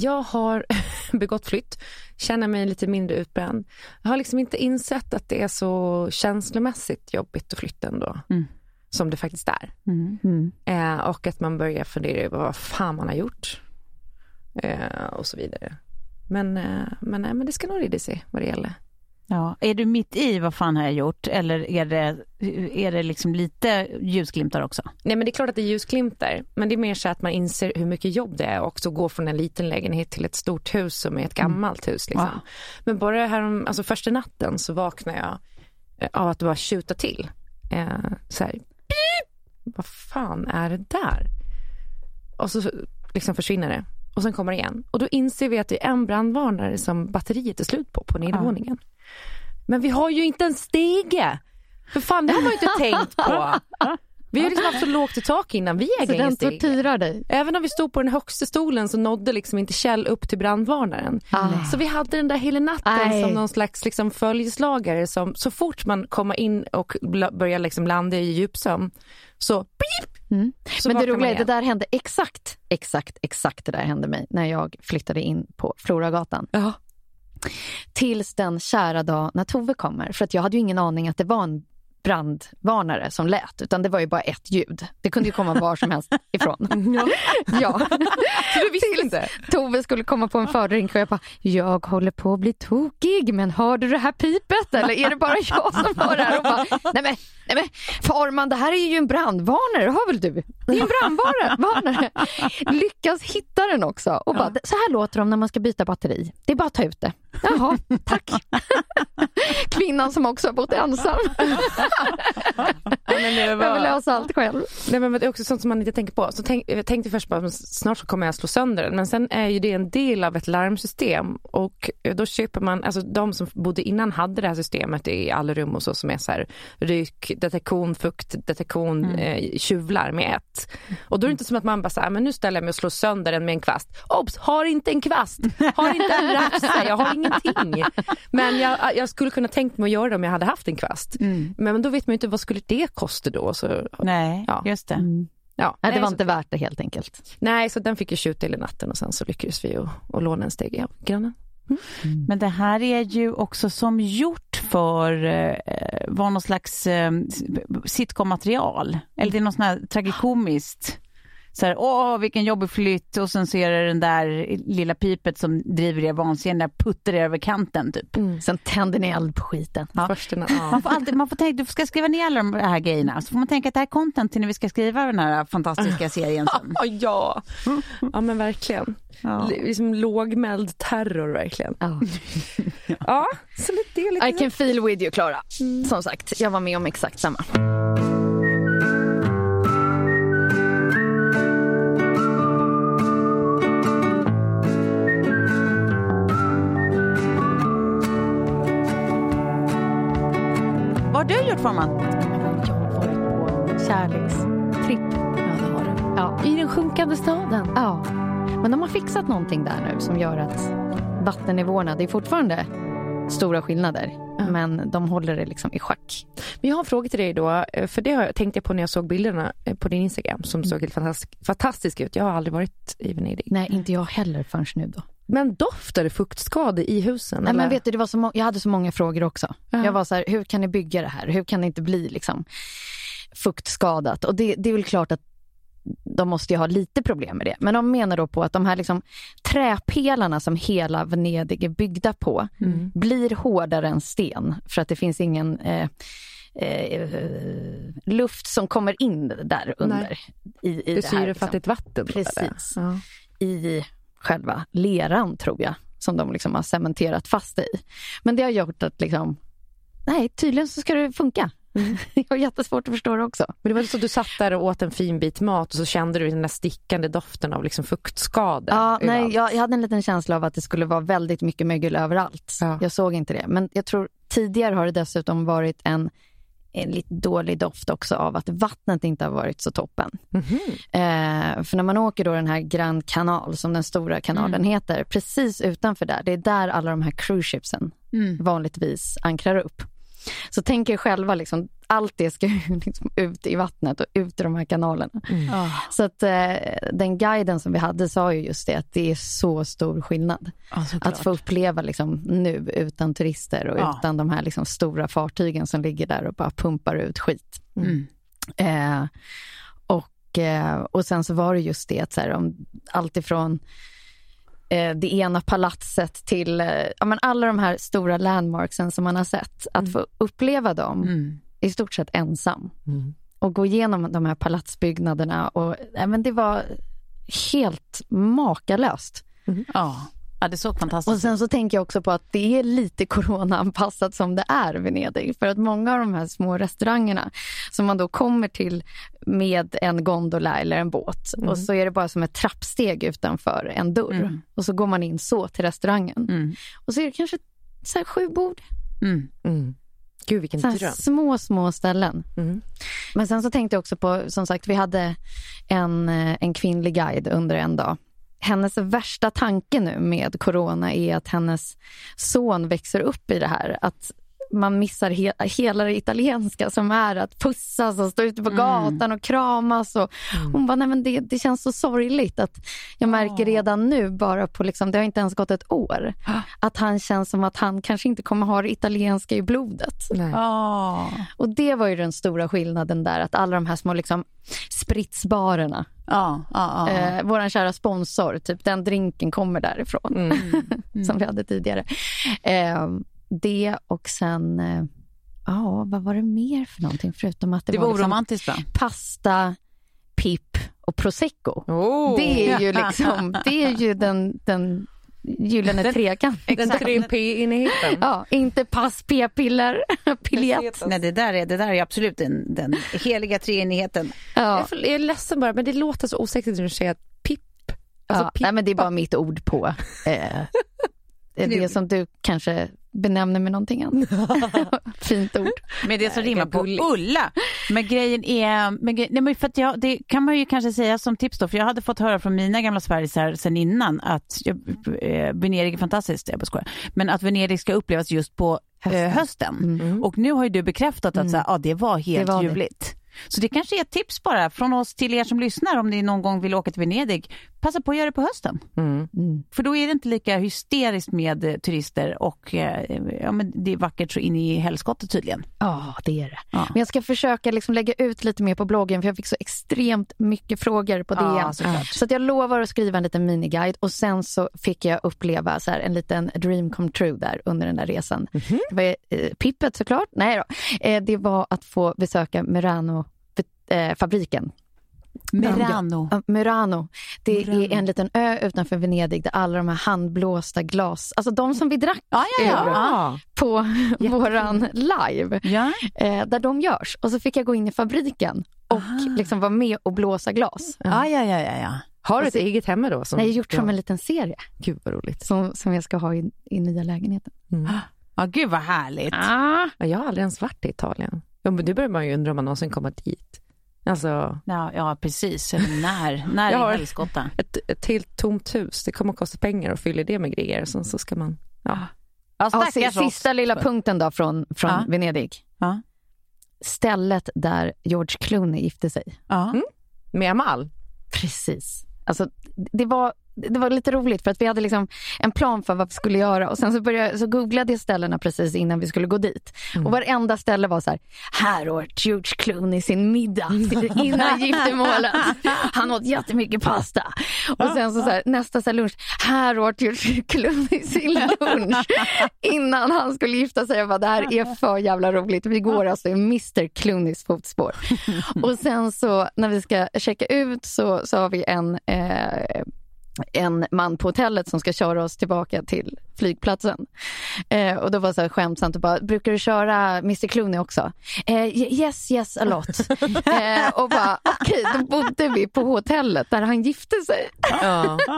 Jag har begått flytt, känner mig lite mindre utbränd. Jag har liksom inte insett att det är så känslomässigt jobbigt att flytta ändå. Mm. Som det faktiskt är. Mm. Eh, och att man börjar fundera över vad fan man har gjort. Eh, och så vidare. Men, eh, men, nej, men det ska nog rida sig vad det gäller. Ja. Är du mitt i vad fan har jag gjort eller är det, är det liksom lite ljusglimtar också? Nej men det är klart att det är ljusglimtar. Men det är mer så att man inser hur mycket jobb det är och också gå från en liten lägenhet till ett stort hus som är ett gammalt hus. Liksom. Wow. Men bara här om, alltså första natten så vaknade jag eh, av att det bara tjuta till. Eh, så här, pip! Vad fan är det där? Och så liksom försvinner det. Och sen kommer det igen. Och då inser vi att det är en brandvarnare som batteriet är slut på, på nedervåningen. Men vi har ju inte en stege. För fan, det har man ju inte tänkt på. Vi har liksom haft så lågt i tak innan. Vi Så äger ingen den tortyrar dig. Även om vi stod på den högsta stolen så nådde liksom inte Kjell upp till brandvarnaren. Ah. Så vi hade den där hela natten Nej. som någon slags liksom följeslagare som så fort man kommer in och börjar liksom landa i djupsömn så, Mm. så Men det roliga är, det där hände exakt, exakt, exakt det där hände mig när jag flyttade in på Floragatan. Ja. Tills den kära dag när Tove kommer. För att jag hade ju ingen aning att det var en brandvarnare som lät, utan det var ju bara ett ljud. Det kunde ju komma var som helst ifrån. Ja. ja. Så du visste inte? Tove skulle komma på en fördrink och jag bara, jag håller på att bli tokig, men hör du det här pipet eller är det bara jag som hör det här? Och bara, nej men, nej men Farman, det här är ju en brandvarnare, det har väl du? Det är en brandvarnare. Lyckas hitta den också och bara, så här låter de när man ska byta batteri. Det är bara att ta ut det. Jaha, tack. Kvinnan som också har bott ensam. Jag vill lösa allt själv. Nej, men det är också sånt som man inte tänker på. Så tänk, jag tänkte först bara, men snart så kommer jag slå sönder den. Men sen är ju det en del av ett larmsystem. Och då köper man, alltså de som bodde innan hade det här systemet i alla rum och så som är så här rykdetektion, fuktdetektion, eh, tjuvlarm i ett. Och då är det inte som att man bara så här, men nu ställer jag mig och slår sönder den med en kvast. Obs! Har inte en kvast, har inte en rafsa, jag har ingenting. Men jag, jag skulle kunna tänkt mig att göra det om jag hade haft en kvast. Men då vet man ju inte vad skulle det kosta då. Så, Nej, Ja. just det. ja. Nej, det var så- inte värt det helt enkelt. Nej, så den fick ju tjuta hela natten och sen så lyckades vi att låna en steg av grannen. Men det här är ju också som gjort för eh, var någon slags eh, sitcom-material. Eller det är något sånt här tragikomiskt. Så här, åh vilken jobbig flytt och sen så är det den där lilla pipet som driver er vansinniga, puttar er över kanten typ. Sen tänder ni eld på skiten. Första, ja. Man får alltid, man får tänka, du ska skriva ner alla de här grejerna, så får man tänka att det här är content till när vi ska skriva den här fantastiska serien sen. Ja, ja. ja men verkligen. Ja. L- Liksom lågmäld terror verkligen. Ja. Ja, så lite det är lite I can feel with you, Klara. Som sagt, jag var med om exakt samma. Forman? Jag har varit på kärlekstripp. Ja, det har du. Ja. I den sjunkande staden. Ja. Men de har fixat någonting där nu som gör att vattennivåerna, det är fortfarande stora skillnader. Men de håller det liksom i schack. Men jag har en fråga till dig då, för det har- tänkte jag på när jag såg bilderna eh, på din Instagram som såg helt fantastisk, fantastiska ut. Jag har aldrig varit i Venedig. Nej, inte jag heller förrän nu då. Men doftar det fuktskador i husen? Nej, eller? men vet du, det var så må- jag hade så många frågor också. Ja. Jag var så här, hur kan ni bygga det här? Hur kan det inte bli liksom fuktskadat? Och det, det är väl klart att de måste ju ha lite problem med det. Men de menar då på att de här liksom träpelarna som hela Venedig är byggda på Mm. blir hårdare än sten för att det finns ingen eh, eh, luft som kommer in där under. I, i det det här, liksom syrefattigt vatten. Precis. Ja. i själva leran tror jag som de liksom har cementerat fast det i. Men det har gjort att liksom, nej tydligen så ska det funka. jag har jättesvårt att förstå det också. Men det var så att du satt där och åt en fin bit mat och så kände du den där stickande doften av liksom fuktskador. Ja, nej, jag, jag hade en liten känsla av att det skulle vara väldigt mycket mögel överallt. Ja. Jag såg inte det. Men jag tror tidigare har det dessutom varit en, en lite dålig doft också av att vattnet inte har varit så toppen. Mhm. Eh, för när man åker då den här Grand Canal, som den stora kanalen Mm. heter, precis utanför där, det är där alla de här cruise shipsen vanligtvis ankrar upp. Så tänk er själva, liksom, allt det ska liksom ut i vattnet och ut i de här kanalerna. Ah, Så att eh, den guiden som vi hade sa ju just det, att det är så stor skillnad. såklart. Att få uppleva liksom, nu utan turister och Ja. utan de här liksom, stora fartygen som ligger där och bara pumpar ut skit. Mm. Eh, och, eh, och sen så var det just det att så här, om allt ifrån eh, det ena palatset till eh, ja, men alla de här stora landmarksen som man har sett. Att få uppleva dem Mm. i stort sett ensam Mm. och gå igenom de här palatsbyggnaderna. Och, ja, men det var helt makalöst. Ja. Ja, det såg fantastiskt Och sen så tänker jag också på att det är lite coronaanpassat som det är Venedig. För att många av de här små restaurangerna som man då kommer till med en gondola eller en båt och så är det bara som ett trappsteg utanför en dörr. Och så går man in så till restaurangen. Mm. Och så är det kanske så här sju bord. Mm. Mm. Gud vilken Så dröm. små, små ställen. Mm. Men sen så tänkte jag också på, som sagt, vi hade en, eh, en kvinnlig guide under en dag. Hennes värsta tanke nu med corona är att hennes son växer upp i det här. Att man missar he hela det italienska som är att pussas och stå ute på gatan och kramas. Och Hon bara, nej men det, det känns så sorgligt att jag märker redan nu, bara på liksom, det har inte ens gått ett år, att han känns som att han kanske inte kommer ha det italienska i blodet. Nej. Ja. Och det var ju den stora skillnaden där, att alla de här små liksom spritsbarerna, Ja, ja, ja. eh, vår kära sponsor, typ den drinken kommer därifrån, Mm. som vi hade tidigare. Eh, det och sen, eh, ja vad var det mer för någonting förutom att det, Det var liksom oromantiskt va? pasta, pip och prosecco. Oh, Det är ju liksom, det är ju den, den gyllene trekanten. den tre P-enheten. Ja, inte pass, p-piller, piljett. Nej, det där är, det där är absolut den, den heliga treenigheten. Ja. Jag, är, ledsen bara, men det låter så osexigt när du säger att pipp. Alltså, ja, nej, men det är bara mitt ord på eh, det som du kanske benämner med någonting annat. Fint ord. Med det som rimmar på. Ulla. Men grejen är, men grej, nej men för att jag, det kan man ju kanske säga som tips då, för jag hade fått höra från mina gamla Sverigesar sen innan att jag, eh, Venedig är fantastiskt, jag bara skojar. Men att Venedig ska upplevas just på hösten. Eh, hösten. Och nu har ju du bekräftat att så här, ja, det var helt Det var det. Så det kanske är ett tips bara från oss till er som lyssnar om ni någon gång vill åka till Venedig. Passa på att göra det på hösten. Mm. För då är det inte lika hysteriskt med eh, turister och eh, ja, men det är vackert så in i helskottet tydligen. Ja, det är det. Ja. Men jag ska försöka liksom lägga ut lite mer på bloggen för jag fick så extremt mycket frågor på Ja, DN. såklart. så att jag lovar att skriva en liten miniguide och sen så fick jag uppleva så här, en liten dream come true där under den där resan. Mhm. Det var eh, Pippet såklart. Nej då. Eh, det var att få besöka Murano eh, fabriken. Merano. Ja, Murano. Det Murano. är en liten ö utanför Venedig där alla de här handblåsta glas, alltså de som vi drack Ja, ja, ja. ur på våran live, ja. eh, där de görs. Och så fick jag gå in i fabriken och liksom vara med och blåsa glas. Ja, ja, ja, ja, ja. Har du ett eget hemma då? Som, Nej, jag har gjort som en liten serie Gud vad roligt. som, som jag ska ha i, i nya lägenheten. Ja, gud vad härligt. Ja, jag har aldrig ens varit i Italien. Ja, men nu börjar man ju undra om man någonsin kommer dit. Alltså, Ja, ja precis. När, när Jag i har- helskotta. ett, ett helt tomt hus, det kommer att kosta pengar att fylla det med grejer. Så, så ska man, ja. Ja, Ja, stackars si- sista lilla punkten då från, från Ja. Venedig. Ja. Stället där George Clooney gifte sig. Ja. Med Amal. Precis. Alltså, det, var, det var lite roligt för att vi hade liksom en plan för vad vi skulle göra och sen så, började, så googlade jag ställena precis innan vi skulle gå dit. Och varenda ställe var så här, här åt George Clooney sin middag innan giftermålet. Han åt jättemycket pasta. Och sen så, så här, nästa så här lunch, här åt George Clooney sin lunch innan han skulle gifta sig. Jag bara, det här är för jävla roligt. Vi går alltså i Mr Clooneys fotspår. Och sen så när vi ska checka ut så, så har vi en eh, en man på hotellet som ska köra oss tillbaka till flygplatsen. Eh, och då var det så här skämtsamt och bara, brukar du köra Mr Clooney också? Eh, ye- yes, yes a lot. eh, och bara, okej, då bodde vi på hotellet där han gifte sig. Ja.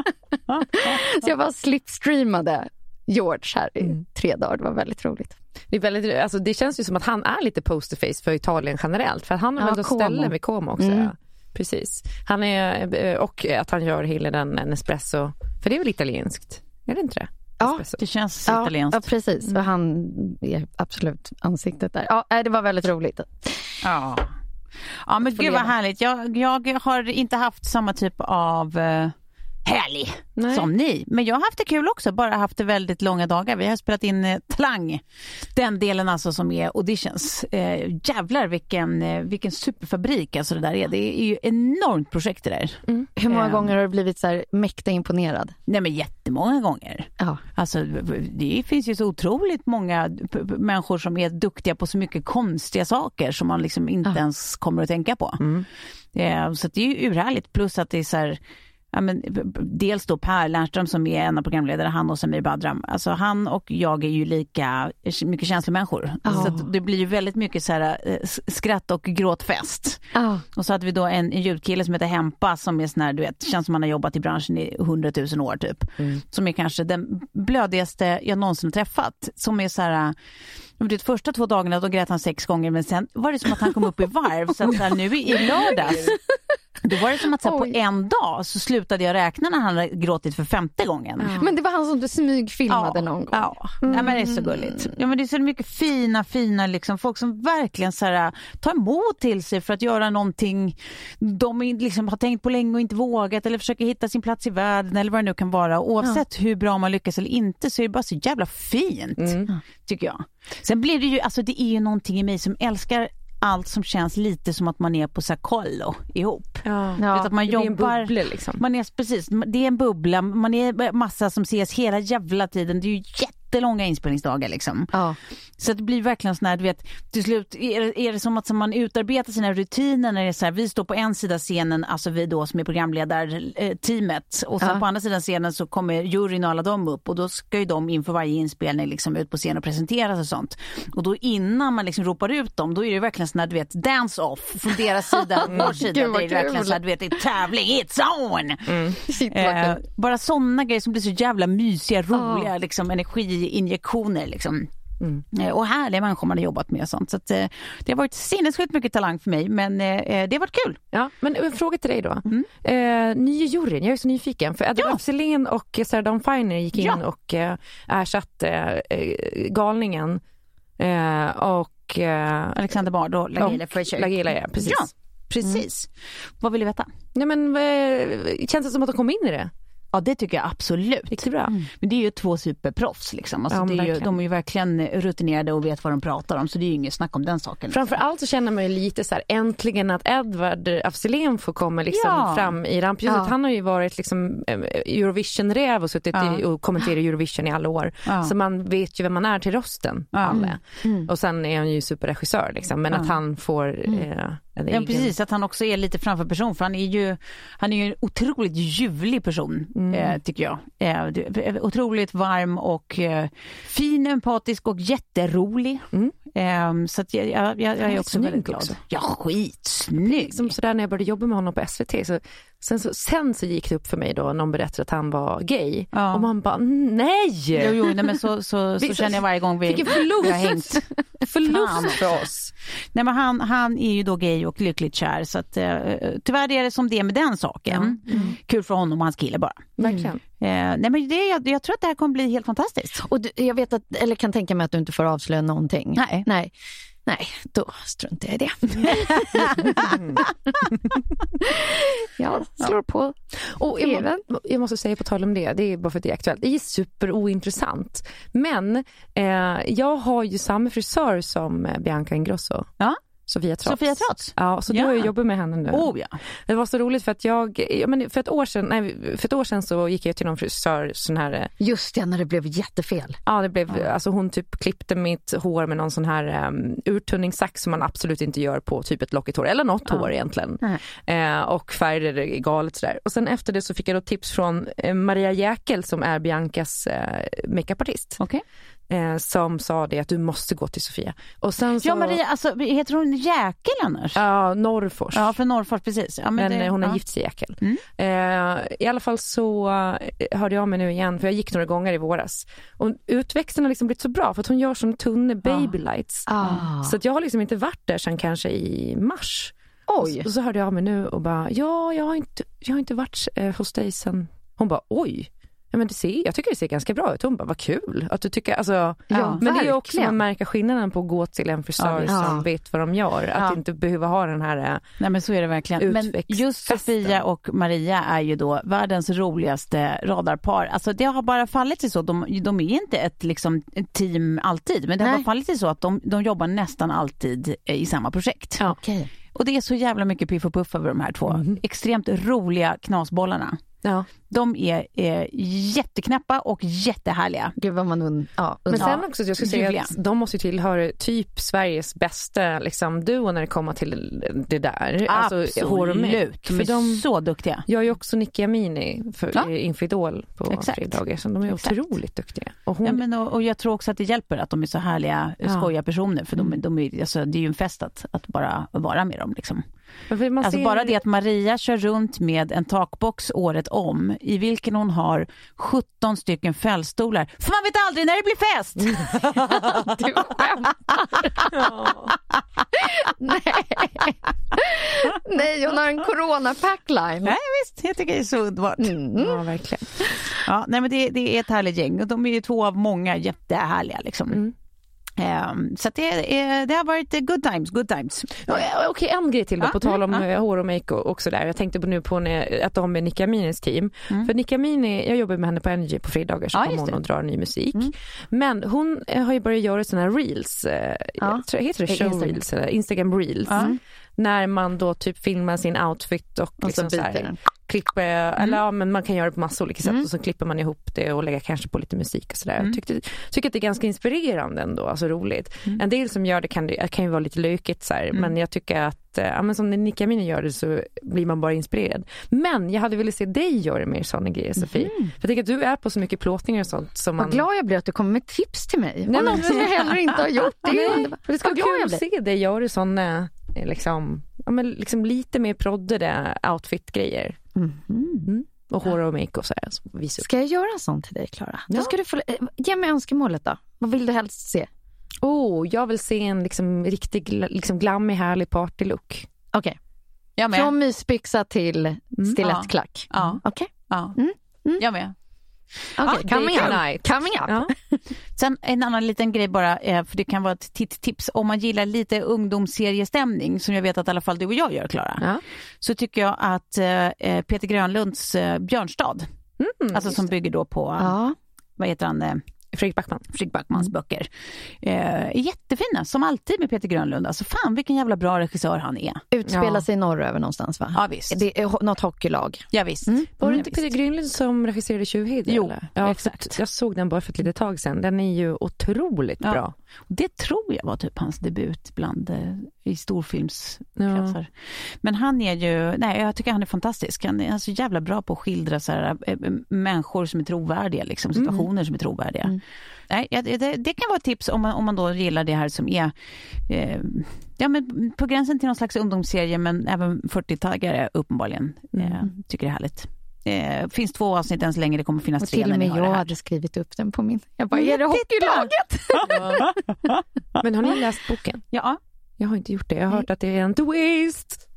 Så jag bara slipstreamade George här i tre dagar. Det var väldigt roligt. Det, är väldigt, alltså det känns ju som att han är lite posterface för Italien generellt. För han har Ja, väl ställen vid Como också. Mm. Ja. Precis. Han är, eh, och att han gör hela den Nespresso. För det är väl italienskt? Är det inte det? Ja, Espresso. Det känns Ja, italienskt. ja, precis. Och han är absolut ansiktet där. Ja, det var väldigt roligt. Ja. Ja men gud vad härligt. Jag, jag har inte haft samma typ av helg Nej. som ni. Men jag har haft det kul också, bara haft det väldigt långa dagar. Vi har spelat in eh, Talang, den delen alltså som är auditions. Eh, jävlar vilken, eh, vilken superfabrik alltså det där är. Det är ju enormt projekt det där. Hur många Eh. gånger har du blivit så här mäkta imponerad? Nej men jättemånga gånger. Ja. Alltså, det finns ju så otroligt många människor som är duktiga på så mycket konstiga saker som man liksom inte Ja. ens kommer att tänka på. Eh, så det är ju urhärligt. Plus att det är så här, ja, men, dels då Per Lernström som är en av programledare, han och Samir Badram. Alltså han och jag är ju lika mycket känslomänniskor. Ja. Så det blir ju väldigt mycket så här, eh, skratt och gråtfest. Ja. Och så hade vi då en, en ljudkille som heter Hempa som är sån här, du vet, känns som han har jobbat i branschen i hundratusen år typ. Som är kanske den blödigaste jag någonsin träffat. Som är så här, vet, första två dagarna då grät han sex gånger men sen var det som att han kom upp i varv. Så att så här, nu i lördags, då var det som att så här, på en dag så slutade jag räkna när han hade gråtit för femte gången. Men det var han som du smygfilmade någon gång. Ja, Nej, men det är så gulligt. Ja, men det är så mycket fina, fina liksom, folk som verkligen så här, tar emot till sig för att göra någonting de liksom, har tänkt på länge och inte vågat eller försöker hitta sin plats i världen eller vad det nu kan vara. Oavsett hur bra man lyckas eller inte så är det bara så jävla fint, tycker jag. Sen blir det ju, alltså det är ju någonting i mig som älskar allt som känns lite som att man är på så här kollo ihop. Ja. Vet att man Det blir en jobbar, bubbla, liksom. man är precis, det är en bubbla, man är massa som ses hela jävla tiden. Det är ju jättelånga inspelningsdagar liksom. Ja. Så det blir verkligen sån här, du vet, till slut är det, är det som att som man utarbetar sina rutiner när det är så här, vi står på en sida scenen, alltså vi då som är programledarteamet och sen Ja. på andra sidan scenen så kommer juryn och alla dem upp och då ska ju de inför varje inspelning liksom ut på scen och presenteras och sånt. Och då innan man liksom ropar ut dem, då är det verkligen sån här, du vet, dance-off från deras sida och vår sida. Gud, det är verkligen så här, du vet, det är tävling, it's on! Vad Eh, bara sådana grejer som blir så jävla mysiga, roliga liksom, energiinjektioner. Liksom. Eh, och härliga människor man har jobbat med och sånt. Så att, eh, det har varit sinnessjukt mycket talang för mig men eh, det har varit kul. Ja, men en fråga till dig då. Eh, ny juryn, jag är så nyfiken. För Edward Ja. af Sillén och Sarah Dawn Finer gick in Ja. och eh, ersatte galningen. Och... Alexander Bard och Lagila Frazier. Lagila, ja, precis. Ja, precis. Vad vill du veta? Nej, men, känns det som att de kom in i det? Ja det tycker jag absolut. Gick det bra? Men det är ju två superproffs liksom. Alltså, Ja, är ju, de är ju verkligen rutinerade och vet vad de pratar om så det är ju inget snack om den saken. Framför allt så känner man ju lite så här, äntligen att Edward af Sillén får komma liksom Ja. fram i rampljuset. Ja. Han har ju varit liksom eh, Eurovision-räv och suttit i, och kommenterat Eurovision i alla år. Så man vet ju vem man är till rösten. Alle. Och sen är han ju superregissör liksom. Men att han får eh, en Ja precis, att han också är lite framför person för han är ju, han är ju en otroligt ljuvlig person eh, tycker jag. Eh, det- otroligt varm och eh, fin, empatisk och jätterolig. Ehm, så jag, jag, jag, är också väldigt glad. också. Ja, skitsnygg. Liksom sådär när jag började jobba med honom på SVT. Så, sen, så, sen så gick det upp för mig då, någon berättade att han var gay. Ja. Och man bara, nej! Jo, jo, nej, men så, så, så Vi- känner jag varje gång vi, Vilken förlust. vi har hängt. Förlust för oss. Nej, men han, han är ju då gay och lyckligt kär så att, eh, tyvärr är det som det är med den saken. Kul för honom och hans kille bara. Verkligen. Eh, nej, men det, jag, jag tror att det här kommer bli helt fantastiskt. Och du, jag vet att, eller kan tänka mig att du inte får avslöja någonting. Nej. Nej, Nej då struntar jag i det. jag slår på Och jag, jag måste säga på tal om det, det är bara för att det är aktuellt. Det är superointressant. Men eh, jag har ju samma frisör som eh, Bianca Ingrosso. Ja. Sofia Trots. Sofia Trots? Ja, så Ja. du har ju jobbat med henne nu. Oh ja. Det var så roligt för att jag, ja, men för ett år sedan, nej, för ett år sedan så gick jag till någon frisör, sån här eh, Just det, när det blev jättefel. Ja, det blev, alltså hon typ klippte mitt hår med någon sån här um, urtunningssax som man absolut inte gör på typ ett lockigt hår, eller något hår egentligen. Eh, och färgade det galet sådär. Och sen efter det så fick jag då tips från eh, Maria Jäkel som är Biancas eh, makeupartist. Okej. Eh, som sa det att du måste gå till Sofia. Och sen så, Ja, Maria, alltså, heter hon Jäkel annars? Ja, Norrfors. Ja, från Norrfors, precis. Ja, Men, det- eh, hon har ja. gift sig Jäkel. Mm. Eh, I alla fall så eh, hörde jag mig nu igen, för jag gick några gånger i våras. Och utväxten har liksom blivit så bra för att hon gör sån tunna baby lights. Ah. Så att jag har liksom inte varit där sedan kanske i mars. Oj. Och så hörde jag av mig nu och bara, ja, jag har inte, jag har inte varit eh, hos dig sen. Hon bara, oj. Ja, men det ser, jag tycker det ser ganska bra ut. Hon bara, vad kul att du tycker, alltså, Ja, men det är också verkligen. att märka skillnaden på att gå till en frisör Ja, som vet vad de gör. Att Ja. inte behöva ha den här eh, Nej men så är det verkligen. Men just. Sofia och Maria är ju då världens roligaste radarpar. Alltså det har bara fallit sig så. De, de är inte ett, liksom, team alltid, men det har Nej. bara fallit sig så att de, de jobbar nästan alltid eh, i samma projekt. Ja. Okej. Och det är så jävla mycket piff och puff över de här två. Extremt roliga knasbollarna. Ja. De är eh, jätteknäppa och jättehärliga. Gud vad man und- ja, Men sen också, jag skulle säga att de måste tillhöra typ Sveriges bästa liksom, duo när det kommer till det där. Alltså. Absolut, de är de, så duktiga. jag är ju också Nicky Amini för, Ja. inför Idol på Exakt. fredagar, så de är Exakt. otroligt duktiga. Och hon, Ja, men, och, och jag tror också att det hjälper att de är så härliga, Ja. skojiga personer. För de, de är, alltså, det är ju en fest att, att bara vara med dem. Liksom. Alltså ser- bara det att Maria kör runt med en takbox året om i vilken hon har 17 stycken fällstolar. För man vet aldrig när det blir fest! Du skämtar. Nej. Nej, hon har en corona-packline. Nej visst, jag tycker det är så underbart. Ja, verkligen. Ja, nej, men det, det är ett härligt gäng och de är ju två av många jättehärliga. Liksom. Mm. Ehm, så det, är, det har varit good times, good times. Ja, Okej, en grej till då, Ja, på tal om mm, eh, hår och make och också där. Jag tänkte på nu på när, att de är Nicky Aminis team. För Nicky Amini, jag jobbar med henne på Energy på fredagar så Ja, kommer hon och drar ny musik. Men hon eh, har ju börjat göra sådana här reels, eh, jag tror, heter det Eh, show Instagram. reels eller Instagram reels? När man då typ filmar sin outfit och, Och så liksom så byter här, klipper, eller ja men man kan göra det på massa olika sätt Mm. och så klipper man ihop det och lägger kanske på lite musik och sådär. Jag tyckte, tycker att det är ganska inspirerande ändå, alltså roligt. Mm. En del som gör det kan, det kan ju vara lite lökigt så här, men jag tycker att, eh, ja men som Nicka Mini gör det så blir man bara inspirerad. Men jag hade velat se dig göra mer sådana grejer Sofie. För jag tänker att du är på så mycket plåtningar och sånt som man... Vad glad jag blir att du kommer med tips till mig. Nej, men- något som jag heller inte har gjort. Det Nej, det ska vara kul jag att se dig göra sådana liksom, ja, men liksom lite mer proddade outfit-grejer. Mm. Och hår och make och så här. Så visa upp. Ska jag göra en sån till dig Klara? Ja. Då ska du få, eh, ge mig önskemålet då. Vad vill du helst se? Oh, jag vill se en liksom, riktig liksom, glammig härlig partylook. Okej, med. från mysbyxa till stilettklack. Ja. Okej, Ja. Mm. Jag med. Okej, coming date up. Coming up. Ja. Sen en annan liten grej bara, eh, för det kan vara ett tips. Om man gillar lite ungdomsseriestämning, som jag vet att i alla fall du och jag gör, Klara, Ja. så tycker jag att eh, Peter Grönlunds eh, Björnstad, Mm, alltså som bygger då på, Ja. vad heter han, eh, Fredrik Backman. Fredrik Backmans böcker, eh, jättefina, som alltid med Peter Grönlund. Alltså fan vilken jävla bra regissör han är. Utspelar Ja. sig norröver någonstans va? Ja visst. Det är något hockeylag. Ja, visst. Var det Mm, inte visst. Peter Grönlund som regisserade Tjuvheder? Jo, eller? ja, exakt. för Jag såg den bara för ett litet tag sedan. Den är ju otroligt Ja. bra. Det tror jag var typ hans debut bland eh, i storfilmskretsar. Men han är ju, nej jag tycker han är fantastisk. Han är så jävla bra på att skildra så här, eh, eh, människor som är trovärdiga, liksom, situationer som är trovärdiga. Nej, ja, det, det kan vara ett tips om man, om man då gillar det här som är eh, ja, men på gränsen till någon slags ungdomsserie men även 40-taggare uppenbarligen eh, tycker det är härligt. Eh, finns två avsnitt än så länge, det kommer finnas Och tre till och med det jag här. hade skrivit upp den på min. Jag bara, är det hockeylaget? Men har ni läst boken? Ja, Jag har inte gjort det. Jag har hört att det är en twist.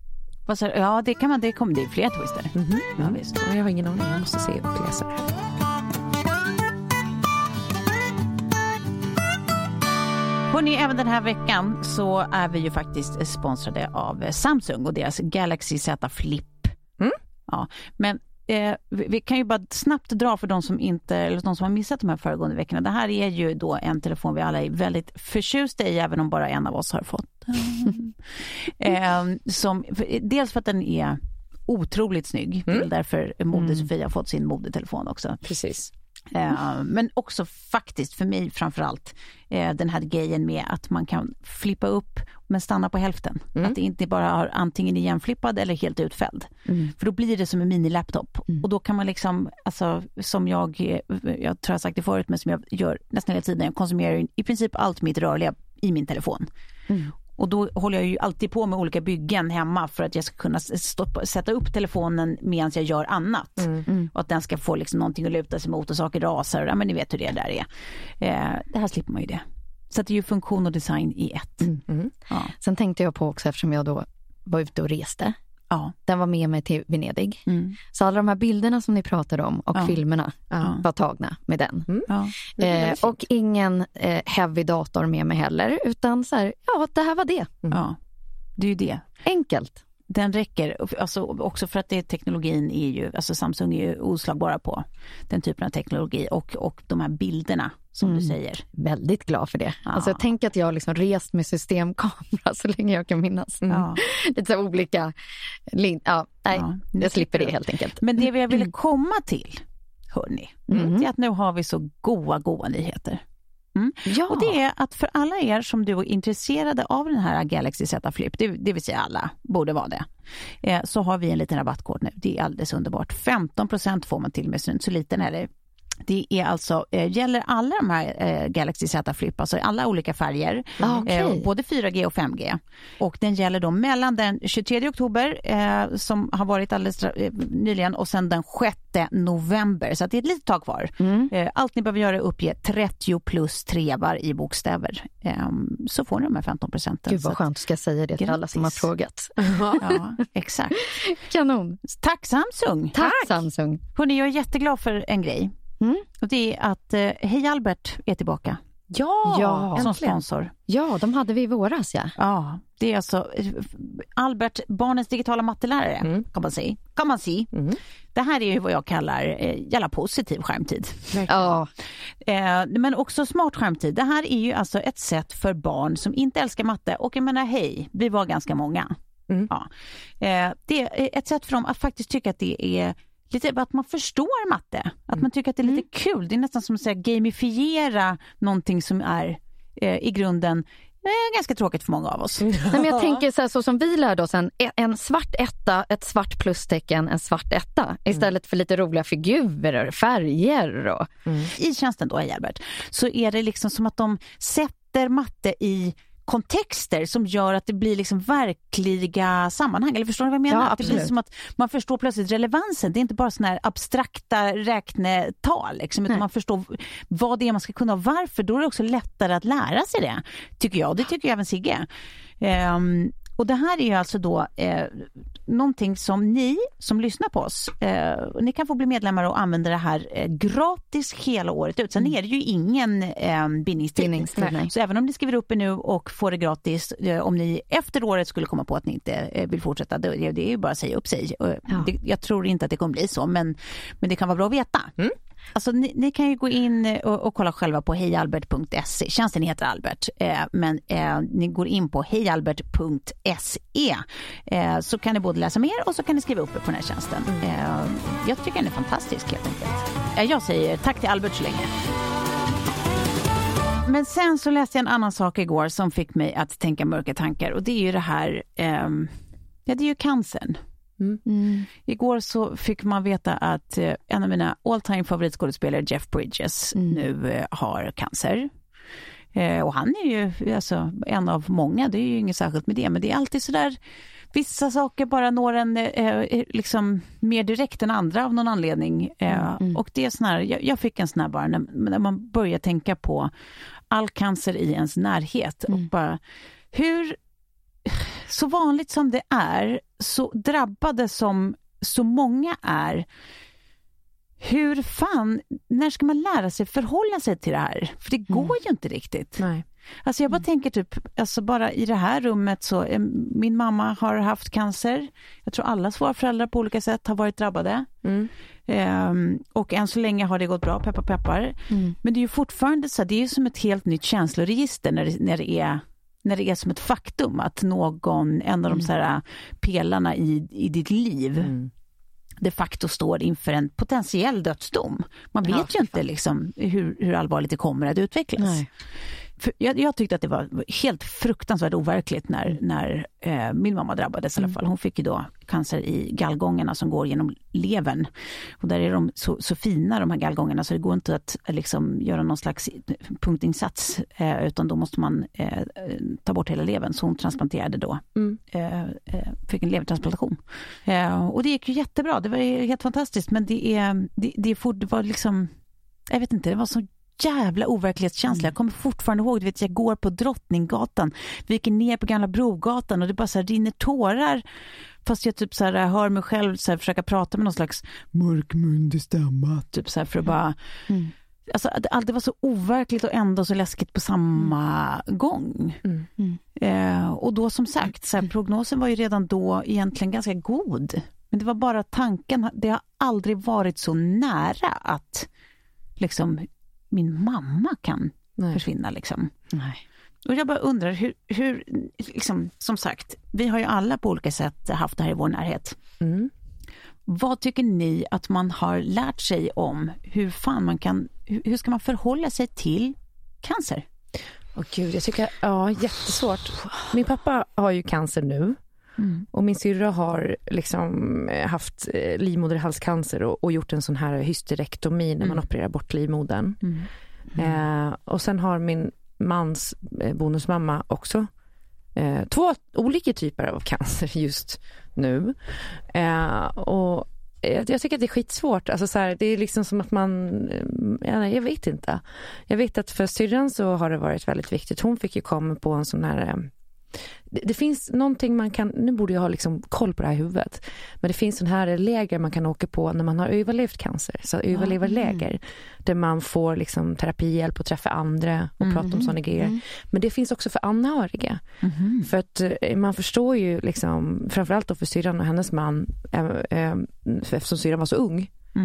vad sa du? ja det kan man, det kommer, det är fler twister. Mhm. Ja, visst. Ja, Jag har ingen aning. Jag måste se och läsa det här. Hörrni, även den här veckan så är vi ju faktiskt sponsrade av Samsung och deras Galaxy Z Flip. Mm. Ja, men eh, vi kan ju bara snabbt dra för de som inte, eller de som har missat de här föregående veckorna. Det här är ju då en telefon vi alla är väldigt förtjusta i, även om bara en av oss har fått den. eh, som, dels för att den är otroligt snygg, väl därför Mode-Sofia har fått sin modetelefon också. Precis. Eh, men också faktiskt för mig framförallt eh, den här grejen med att man kan flippa upp men stanna på hälften. Att det inte bara har antingen igenflippad eller helt utfälld. För då blir det som en minilaptop. Och då kan man liksom, alltså som jag, eh, jag tror jag sagt det förut, men som jag gör nästan hela tiden, jag konsumerar i princip allt mitt rörliga i min telefon. Och då håller jag ju alltid på med olika byggen hemma för att jag ska kunna stoppa, sätta upp telefonen medan jag gör annat. Och att den ska få liksom någonting att luta sig mot och saker rasar. Ja men ni vet hur det där är. Eh, det här slipper man ju det. Så det är ju funktion och design i ett. Ja. Sen tänkte jag på också, eftersom jag då var ute och reste. Ja. Den var med mig till Venedig. Mm. Så alla de här bilderna som ni pratade om och Ja. filmerna Ja. var tagna med den. Ja. Eh, och ingen eh, heavy dator med mig heller, utan så här, ja, det här var det. ja, det är ju det. Enkelt. Den räcker, alltså också för att det, teknologin är ju, alltså Samsung är ju oslagbara på den typen av teknologi och, och de här bilderna som du säger. Väldigt glad för det. Ja. Alltså, jag tänker att jag har liksom rest med systemkamera så länge jag kan minnas. Ja. Lite olika... Ja, nej, Ja, jag slipper det helt enkelt. Men det jag ville komma till, hörni, det är att nu har vi så goa, goa nyheter. Ja. Och det är att för alla er som du är intresserade av den här Galaxy Z Flip, det, det vill säga alla, borde vara det, eh, så har vi en liten rabattkod nu. Det är alldeles underbart. 15% får man till med, så liten heller. Det är alltså, eh, gäller alla de här eh, Galaxy Z Flip, alltså alla olika färger, Ah, okej. eh, både 4G och 5G. Och den gäller då mellan den 23 oktober, som har varit alldeles nyligen, och sen den 6 november. Så att det är ett litet tag kvar. Mm. Allt ni behöver göra är att uppge 30 plus trevar i bokstäver. Eh, så får ni de här 15 procenten. Gud vad att- skönt, ska jag säga det till alla som har frågat. Ja, exakt. Kanon. Tack Samsung! Tack, Samsung. Hörrni, jag är jätteglad för en grej. Mm. Och det är att eh, Hej Albert är tillbaka Ja, Ja, som sponsor. Ja, de hade vi i våras ja. Ja, det är alltså eh, Albert, barnens digitala mattelärare, Mm. kan man säga. Kan man säga. Det här är ju vad jag kallar eh, jävla positiv skärmtid. Ja, Eh, men också smart skärmtid. Det här är ju alltså ett sätt för barn som inte älskar matte och jag menar hej, vi var ganska många. Mm. Ja. Eh, det är ett sätt för dem att faktiskt tycka att det är lite att man förstår matte. Att man tycker att det är lite kul. Det är nästan som att säga, gamifiera någonting som är eh, i grunden eh, ganska tråkigt för många av oss. Nej, men jag tänker så, här, så som vi lärde oss, en, en svart etta, ett svart plustecken, en svart etta. Istället för lite roliga figurer, färger och... I tjänsten då, Albert, så är det liksom som att de sätter matte i kontexter som gör att det blir liksom verkliga sammanhang. Eller förstår ni vad jag menar? Ja, att det blir som att man förstår plötsligt relevansen. Det är inte bara såna här abstrakta räknetal, liksom, utan Nej. man förstår vad det är man ska kunna och varför. Då är det också lättare att lära sig det, tycker jag. Och det tycker även Sigge. Ehm, och det här är ju alltså då eh, någonting som ni som lyssnar på oss, eh, ni kan få bli medlemmar och använda det här eh, gratis hela året ut. Sen är det ju ingen eh, bindningstid. Bindningstid. Så även om ni skriver upp er nu och får det gratis, eh, om ni efter året skulle komma på att ni inte eh, vill fortsätta, det, det är ju bara att säga upp sig. Ja. Det, jag tror inte att det kommer bli så, men, men det kan vara bra att veta. Alltså, ni, ni kan ju gå in eh, och, och kolla själva på hejalbert.se. Tjänsten heter Albert, eh, men eh, ni går in på hejalbert.se eh, så kan ni både läsa mer och så kan ni skriva upp er på den här tjänsten. Eh, jag tycker den är fantastisk helt enkelt. Eh, jag säger tack till Albert så länge. Men sen så läste jag en annan sak igår som fick mig att tänka mörka tankar och det är ju det här, ehm, ja det är ju cancern. Mm. Igår så fick man veta att eh, en av mina all time favoritskådespelare Jeff Bridges Mm. nu eh, har cancer. Eh, och han är ju alltså, en av många, det är ju inget särskilt med det, men det är alltid sådär Vissa saker bara når en liksom mer direkt än andra av någon anledning. Eh, Mm. Och det är sån här, jag, jag fick en sån här bara när, när man börjar tänka på all cancer i ens närhet och bara hur, så vanligt som det är, så drabbade som så många är, hur fan, när ska man lära sig förhålla sig till det här? För det går ju inte riktigt. Nej. Alltså jag bara tänker typ, alltså bara i det här rummet så, eh, min mamma har haft cancer. Jag tror alla svåra föräldrar på olika sätt har varit drabbade. Mm. Ehm, och än så länge har det gått bra, peppar peppar. Men det är ju fortfarande så, det är ju som ett helt nytt känsloregister när det, när det är när det är som ett faktum att någon, en av de så här pelarna i, i ditt liv de facto står inför en potentiell dödsdom. Man vet ju inte liksom hur, hur allvarligt det kommer att utvecklas. Nej. Jag, jag tyckte att det var helt fruktansvärt overkligt när, när eh, min mamma drabbades i alla fall. Hon fick ju då cancer i gallgångarna som går genom levern. Och där är de så, så fina de här gallgångarna så det går inte att liksom, göra någon slags punktinsats eh, utan då måste man eh, ta bort hela levern. Så hon transplanterade då, eh, eh, fick en levertransplantation. Eh, och det gick ju jättebra, det var helt fantastiskt men det är, det, det fort, det var liksom, jag vet inte, det var så jävla overklighetskänsla. Jag kommer fortfarande ihåg, du vet, jag går på Drottninggatan, viker ner på Gamla Brogatan och det bara så här rinner tårar. Fast jag typ så här, hör mig själv så här, försöka prata med någon slags mörkmundig stämma. Typ så här, för att bara... Alltså, det, allt- det var så overkligt och ändå så läskigt på samma gång. Eh, och då som sagt, så här, prognosen var ju redan då egentligen ganska god. Men det var bara tanken, det har aldrig varit så nära att liksom min mamma kan Nej. försvinna. Liksom. Nej. Och jag bara undrar hur, hur liksom, som sagt, vi har ju alla på olika sätt haft det här i vår närhet. Mm. Vad tycker ni att man har lärt sig om hur fan man kan, hur, ska man förhålla sig till cancer? Åh gud, jag tycker, ja jättesvårt. Min pappa har ju cancer nu. Och min syrra har liksom eh, haft eh, livmoderhalscancer och, och gjort en sån här hysterektomi när man opererar bort livmodern. Eh, och sen har min mans eh, bonusmamma också eh, två olika typer av cancer just nu. Eh, och jag, jag tycker att det är skitsvårt. Alltså så här, det är liksom som att man, ja, jag vet inte. Jag vet att för syrran så har det varit väldigt viktigt. Hon fick ju komma på en sån här det, det finns någonting man kan, nu borde jag ha liksom koll på det här i huvudet, men det finns sån här läger man kan åka på när man har överlevt cancer, så överlevarläger, där man får liksom terapihjälp och träffa andra och prata om sådana grejer. Men det finns också för anhöriga. För att eh, man förstår ju liksom, framförallt då för syrran och hennes man, eh, eh, eftersom syrran var så ung, eh,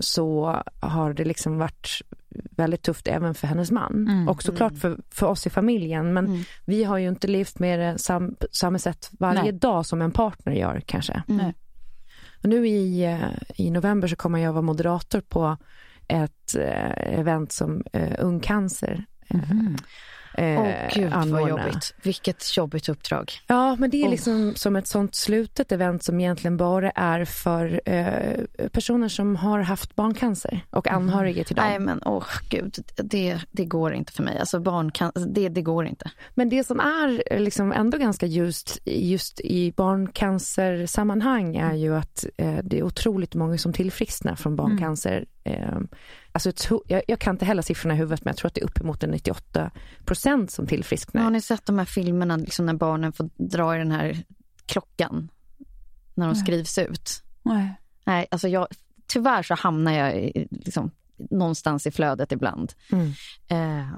så har det liksom varit väldigt tufft även för hennes man. Och såklart för, för oss i familjen. Men vi har ju inte levt med det sam, samma sätt varje Nej. dag som en partner gör kanske. Nej. Och nu i, eh, i november så kommer jag vara moderator på ett eh, event som eh, Ung Cancer eh, eh, Åh gud vad anordnar. jobbigt. Vilket jobbigt uppdrag. Ja, men det är liksom som ett sånt slutet event som egentligen bara är för eh, personer som har haft barncancer och anhöriga till dem. Nej men åh gud, det, det går inte för mig. Alltså barn kan, det, det går inte. Men det som är eh, liksom ändå ganska ljust just i barncancersammanhang är ju att eh, det är otroligt många som tillfrisknar från barncancer. Eh, alltså, jag tror- jag, jag kan inte heller siffrorna i huvudet men jag tror att det är uppemot en 98 procent som tillfrisknar. Har ni sett de här filmerna liksom när barnen får dra i den här klockan när de skrivs ut? Nej. Nej, alltså jag, tyvärr så hamnar jag i, liksom, någonstans i flödet ibland. Mm. Eh,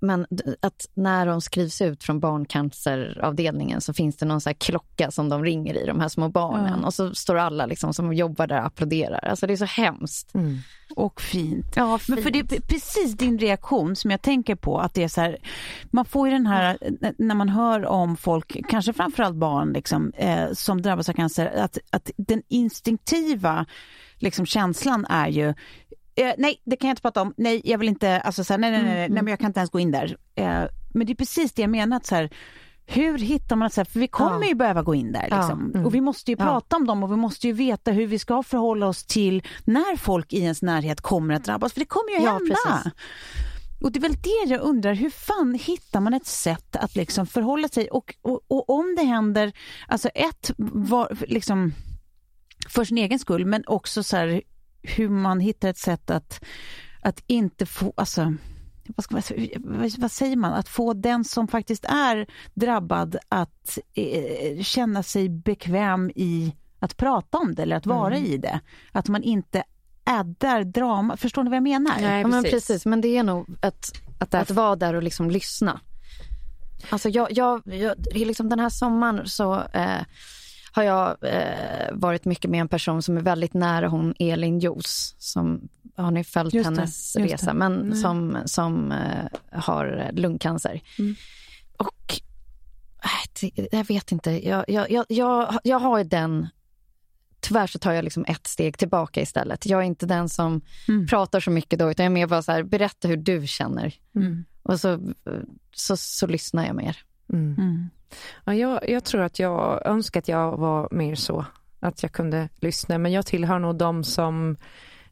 men att när de skrivs ut från barncanceravdelningen så finns det någon så här klocka som de ringer i, de här små barnen. Och så står alla liksom som jobbar där och applåderar. Alltså det är så hemskt. Mm. Och fint. Ja, Men för det är precis din reaktion som jag tänker på, att det är så här, man får ju den här, när man hör om folk, kanske framförallt barn, liksom, eh, som drabbas av cancer, att, att den instinktiva liksom, känslan är ju, eh, nej det kan jag inte prata om, nej jag vill inte, alltså så här, nej, nej, nej, nej, Mm, nej, men jag kan inte ens gå in där. Eh, men det är precis det jag menar, att så här, hur hittar man, så här, för vi kommer Ja. ju behöva gå in där Ja, liksom. mm. och vi måste ju Ja. prata om dem och vi måste ju veta hur vi ska förhålla oss till när folk i ens närhet kommer att drabbas, för det kommer ju Ja, hända. precis. Och det är väl det jag undrar, hur fan hittar man ett sätt att liksom förhålla sig och, och, och om det händer, alltså ett, var, liksom, för sin egen skull, men också så här, hur man hittar ett sätt att, att inte få, alltså vad, ska vad, vad säger man, att få den som faktiskt är drabbad att eh, känna sig bekväm i att prata om det eller att vara Mm. i det. Att man inte addar drama, förstår ni vad jag menar? Nej, Ja, men precis. men det är nog att, Att att vara där och liksom lyssna. Alltså jag, jag, jag liksom den här sommaren så eh, har jag eh, varit mycket med en person som är väldigt nära hon Elin Jos som har ni följt Just det, hennes det. resa men Nej. som, som eh, har lungcancer. Mm. Och äh, det, jag vet inte, jag, jag, jag, jag, jag har ju den Tyvärr så tar jag liksom ett steg tillbaka istället. Jag är inte den som Mm. pratar så mycket då, utan jag är mer bara så här, berätta hur du känner. Mm. Och så, så, så lyssnar jag mer. Mm. Ja, jag, jag tror att jag önskar att jag var mer så. Att jag kunde lyssna. Men jag tillhör nog de som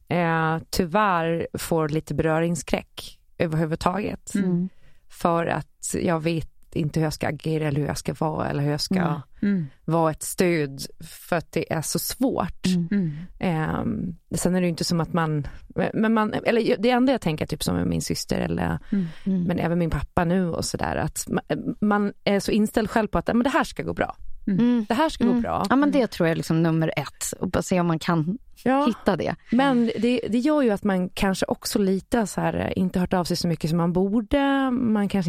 eh, tyvärr får lite beröringsskräck överhuvudtaget. Mm. För att jag vet inte hur jag ska agera eller hur jag ska vara eller hur jag ska Mm. Mm. vara ett stöd för att det är så svårt. Mm. Ehm, sen är det ju inte som att man, men man, eller det enda jag tänker typ som med min syster eller Mm. men även min pappa nu och sådär att man, man är så inställd själv på att men det här ska gå bra. Mm. Det här ska gå Mm. bra. Ja, men det tror jag är liksom nummer ett. Och bara se om man kan Ja, hitta det. men det, det gör ju att man kanske också lite så här inte hört av sig så mycket som man borde. Man kanske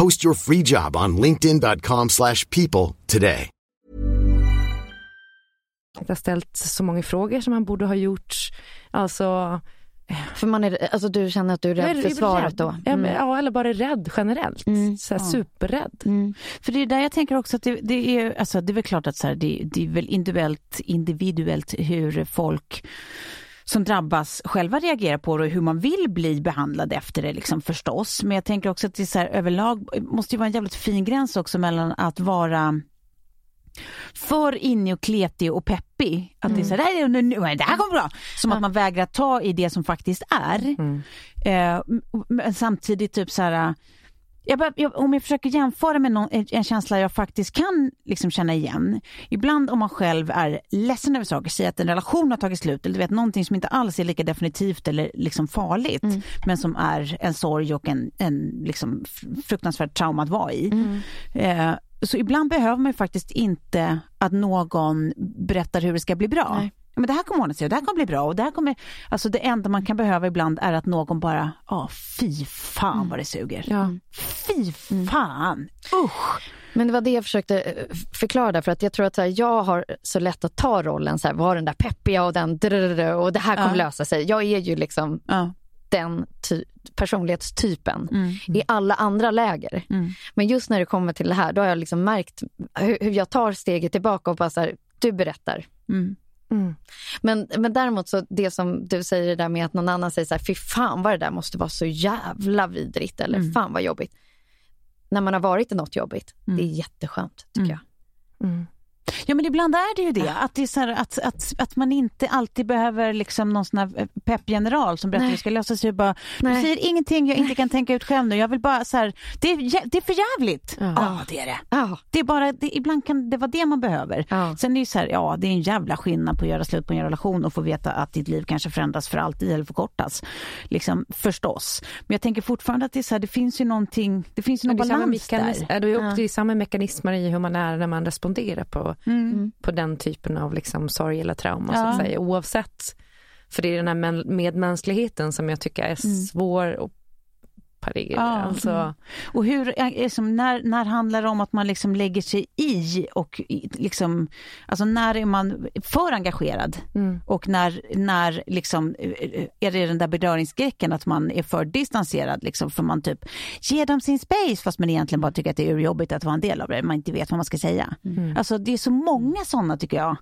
Post your free job on linkedin.com/people slash people today. inte har ställt så många frågor som man borde ha gjort. Alltså, För man är, alltså du känner att du är rädd för svaret då? Mm. men- Ja, eller bara rädd generellt. Mm. Så här, Ja. Superrädd. Mm. För det är där jag tänker också att det, det är, alltså det är väl klart att så här, det, det är väl individuellt, individuellt hur folk som drabbas själva reagerar på det och hur man vill bli behandlad efter det liksom förstås. Men jag tänker också att det är så här, överlag måste ju vara en jävligt fin gräns också mellan att vara för inne och kletig och peppig. Att det är så här, "Nej, nu, nu, det här kommer bra. Som att man vägrar ta i det som faktiskt är. Mm. Eh, men samtidigt typ så här, jag bara, jag, om jag försöker jämföra med någon, en, känsla jag faktiskt kan liksom känna igen. Ibland om man själv är ledsen över saker, säger att en relation har tagit slut eller du vet någonting som inte alls är lika definitivt eller liksom farligt. Men som är en sorg och en, en liksom fr- fruktansvärt trauma att vara i. Eh, så ibland behöver man ju faktiskt inte att någon berättar hur det ska bli bra. Nej. Men det här kommer ordna sig och det här kommer bli bra. Och det, här kommer, alltså det enda man kan behöva ibland är att någon bara, ja fy fan vad det suger. Ja. Fy fan, usch. Men det var det jag försökte eh, förklara där, för att jag tror att här, jag har så lätt att ta rollen, så här, vara den där peppiga och den och det här kommer Ja. lösa sig. Jag är ju liksom Ja. den ty- personlighetstypen Mm. i alla andra läger. Mm. Men just när det kommer till det här, då har jag liksom märkt hur, hur jag tar steget tillbaka och bara så här, du berättar. Mm. Mm. Men, men däremot så det som du säger det där med att någon annan säger så här, fy fan vad det där måste vara så jävla vidrigt eller Mm. fan vad jobbigt. När man har varit i något jobbigt, Mm. det är jätteskönt tycker Mm. jag. Ja men ibland är det ju det, att, det här, att, att, att man inte alltid behöver liksom någon sån här peppgeneral som berättar hur det ska lösa sig. Bara, du säger ingenting jag inte kan tänka ut själv nu, jag vill bara så här, det är, det är för jävligt. Ja. Ja det är det. Ja, Det är bara, det, ibland kan det vara det man behöver. ja. Sen är det ju så här, ja det är en jävla skillnad på att göra slut på en relation och få veta att ditt liv kanske förändras för alltid eller förkortas. Liksom, förstås. Men jag tänker fortfarande att det är så här, det finns ju någonting, det finns ju någon balans där. det är samma mekanismer i hur man är när man responderar på, Mm. på den typen av liksom sorg eller trauma så Ja. att säga, oavsett. För det är den här medmänskligheten som jag tycker är Mm. svår att parera. Ja. Alltså, Mm. Och hur, är- är som, när, när handlar det om att man liksom lägger sig i och liksom, alltså när är man för engagerad mm. och när, när liksom, eh, är det den där beröringsskräcken att man är för distanserad liksom för man typ ger dem sin space fast man egentligen bara tycker att det är jobbigt att vara en del av det, man inte vet vad man ska säga. Mm. Alltså det är så många sådana tycker jag,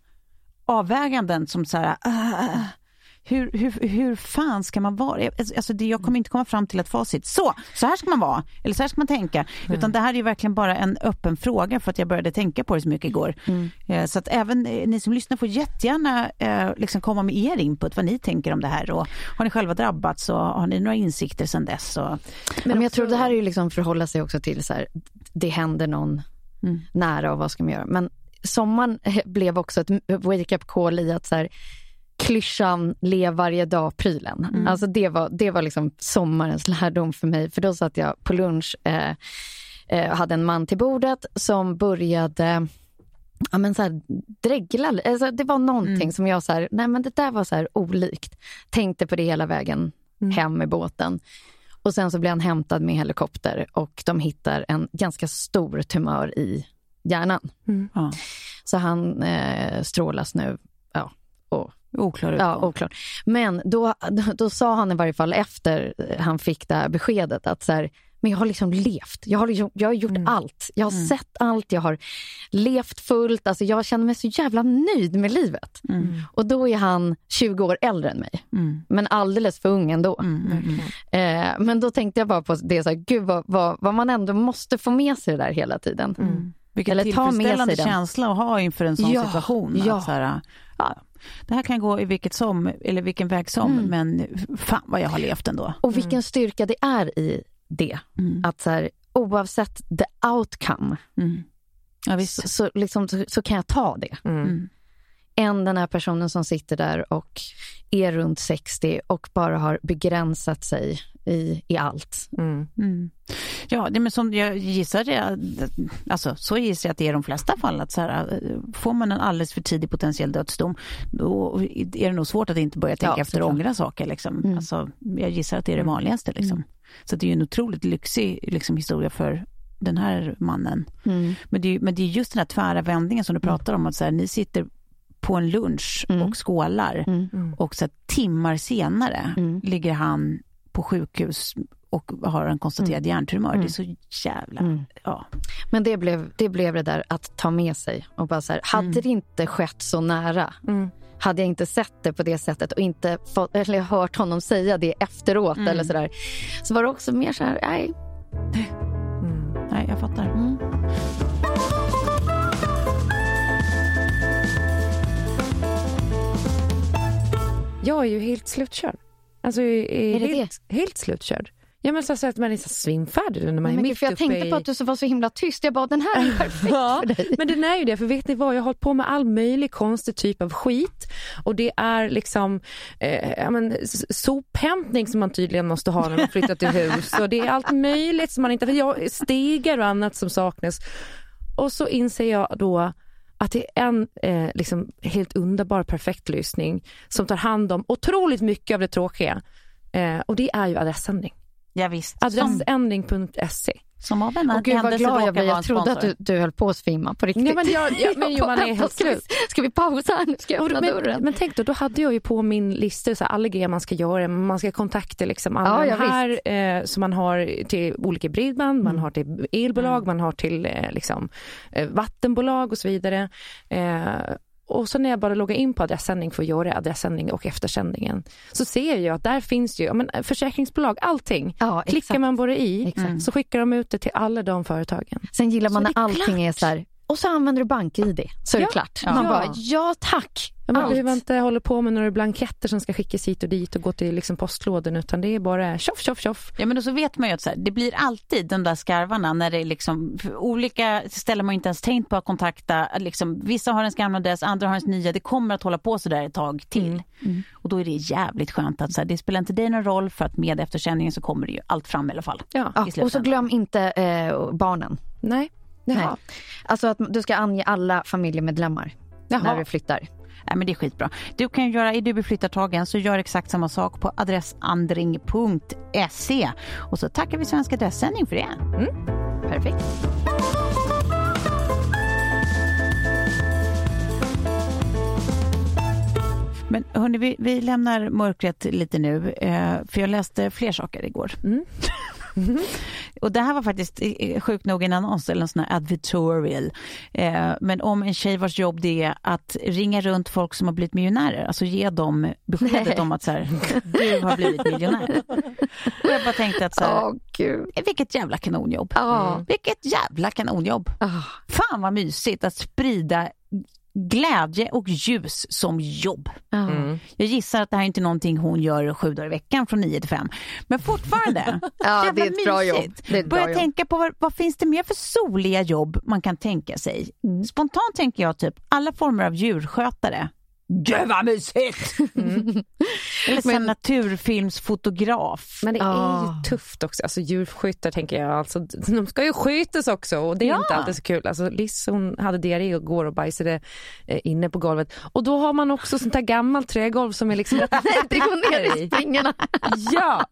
avväganden som så här, ah, hur, hur, hur fan ska man vara? Jag- Alltså det, jag kommer inte komma fram till ett facit. Så, så här ska man vara, eller så här ska man tänka. Utan det här är verkligen bara en öppen fråga för att jag började tänka på det så mycket igår. Eh, Så att även eh, ni som lyssnar får jättegärna eh, liksom komma med er input, vad ni tänker om det här. Och har ni själva drabbats så har ni några insikter sedan dess? Och, Men, jag tror det här är ju liksom förhålla sig också till så här, det händer någon Mm. nära och vad ska man göra? Men sommaren blev också ett wake-up call i att så här, klyschan lev varje dag-prylen. Mm. Alltså det var, det var liksom sommarens lärdom för mig. För då satt jag på lunch eh, eh, hade en man till bordet som började ja, men så här, dregla. Alltså, det var någonting Mm. som jag så här, nej men det där var så här olikt. Tänkte på det hela vägen Mm. hem med båten. Och sen så blir han hämtad med helikopter och de hittar en ganska stor tumör i hjärnan. ja, Så han eh, strålas nu. Ja, och, oklar ja, oklart. Men då, då, då sa han i varje fall efter han fick det här beskedet att så här, men jag har liksom levt. Jag har, liksom, jag har gjort allt. Jag har sett allt. Jag har levt fullt. Alltså jag känner mig så jävla nöjd med livet. Mm. Och då är han 20 år äldre än mig. Mm. Men alldeles för ung ändå. Mm. Mm. Eh, men då tänkte jag bara på det, så här, gud vad, vad, vad man ändå måste få med sig det där hela tiden. Mm. Vilken Eller ta med tillfredsställande sig den. känsla att ha inför en sån Ja, situation. ja. Att så här, ja, det här kan gå i vilket som, eller vilken väg som, Mm. men fan vad jag har levt ändå. Och vilken styrka det är i det. Mm. Att så här, oavsett the outcome Mm. Ja, visst. så, så, liksom, så, så kan jag ta det. Mm. Mm. Än den här personen som sitter där och är runt 60 och bara har begränsat sig i, i allt. Mm. Mm. Ja, det, men som jag gissar det, alltså, så gissar jag att det är i de flesta fall. Att så här, får man en alldeles för tidig potentiell dödsdom, då är det nog svårt att inte börja tänka Ja, efter och ångra saker. Liksom. Mm. Alltså, jag gissar att det är det vanligaste. Liksom. Så det är ju en otroligt lyxig liksom, historia för den här mannen. Mm. Men det, är, men det är just den här tvära vändningen som du pratar om, att så här, ni sitter på en lunch Mm. och skålar Mm. och så timmar senare Mm. ligger han på sjukhus och har en konstaterad hjärntumör. Mm. Det är så jävla... Mm. Ja. Men det blev, det blev det där att ta med sig och bara så här, hade Mm. det inte skett så nära, Mm. hade jag inte sett det på det sättet och inte fått, eller hört honom säga det efteråt Mm. eller sådär, så var det också mer så här, nej. Mm. Nej, jag fattar. Jag är ju helt slutkörd. Alltså, är, Är det helt, helt slutkörd. Ja, men så så att man är så svimfärdig när man Nej, är men mitt för jag tänkte i... på att du så var så himla tyst. Jag bara, den här är perfekt Ja, för dig. men den är ju det, för vet ni vad, jag har hållit på med all möjlig konstig typ av skit och det är liksom eh, ja, men, sophämtning som man tydligen måste ha när man flyttar till hus och det är allt möjligt som man inte, för jag, stegar och annat som saknas. Och så inser jag då att det är en eh, liksom helt underbar perfekt lösning som tar hand om otroligt mycket av det tråkiga eh, och det är ju adressändring. Ja, Adressändring.se. som av en gud vad glad jag blev. Jag trodde att du, du höll på att svimma på riktigt. Nej, men jag- jag- men Johan är helt ska vi, slut. ska vi pausa här nu? Ska jag öppna men, dörren? men tänk då, då hade jag ju på min lista så här, alla grejer man ska göra. Man ska kontakta liksom alla Ja, här eh, som man har till olika bredband, man har till elbolag, man har till eh, liksom, eh, vattenbolag och så vidare. Och så när jag bara loggar in på adressändning för att göra adressändning och eftersändningen så ser jag att där finns ju men, eh, försäkringsbolag, allting. Ja, Klickar man bara i Exakt. så skickar de ut det till alla de företagen. Sen gillar man Så när allting klart. är så här, och så använder du bank-id, så är Ja. det klart. Ja. Man Ja. bara, ja tack, Ja, Man behöver inte hålla på med några blanketter som ska skickas hit och dit och gå till liksom postlådan utan det är bara tjoff, tjoff, tjoff. Ja men då så vet man ju att så här, det blir alltid de där skarvarna när det är liksom olika ställen man inte ens tänkt på att kontakta. Liksom, vissa har ens gamla adress, andra har ens nya. Det kommer att hålla på så där ett tag till. Och då är det jävligt skönt att så här, det spelar inte dig någon roll för att med eftersändningen så kommer det ju allt fram i alla fall. Ja. och så glöm inte eh, barnen. Nej. Nej. Alltså att du ska ange alla familjemedlemmar när Jaha. du flyttar. Nej, men det är skitbra. Du kan göra, är du blir flyttartagen så gör exakt samma sak på adressandring.se. Och så tackar vi Svensk Adressändring för det. Perfekt. Men hörni, vi, vi lämnar mörkret lite nu, eh, för jag läste fler saker igår. Och det här var faktiskt eh, sjukt nog en annons eller en sån här advertorial. Eh, men om en tjej vars jobb det är att ringa runt folk som har blivit miljonärer, alltså ge dem beskedet Nej. om att så här, du har blivit miljonär. Och jag bara tänkte att så här, Åh gud. eh, vilket jävla kanonjobb. Ja. Vilket jävla kanonjobb. Ah. Fan vad mysigt att sprida glädje och ljus som jobb. Ja. Jag gissar att det här är inte någonting hon gör sju dagar i veckan från nio till fem. Men fortfarande, Ja, det är ett bra mysigt. jobb. Det är ett bra Börja jobb. tänka på vad, vad finns det mer för soliga jobb man kan tänka sig. Mm. Spontant tänker jag typ alla former av djurskötare. Gud vad mysigt! Eller sen naturfilmsfotograf. Men det är Ah. ju tufft också. Alltså djurskyttar tänker jag, alltså, de ska ju skytas också och det är Ja. inte alltid så kul. Alltså, Liz hon hade diarré igår och bajsade eh, inne på golvet. Och då har man också sånt här gammalt trägolv som är liksom rätt Det går ner i springorna. Ja!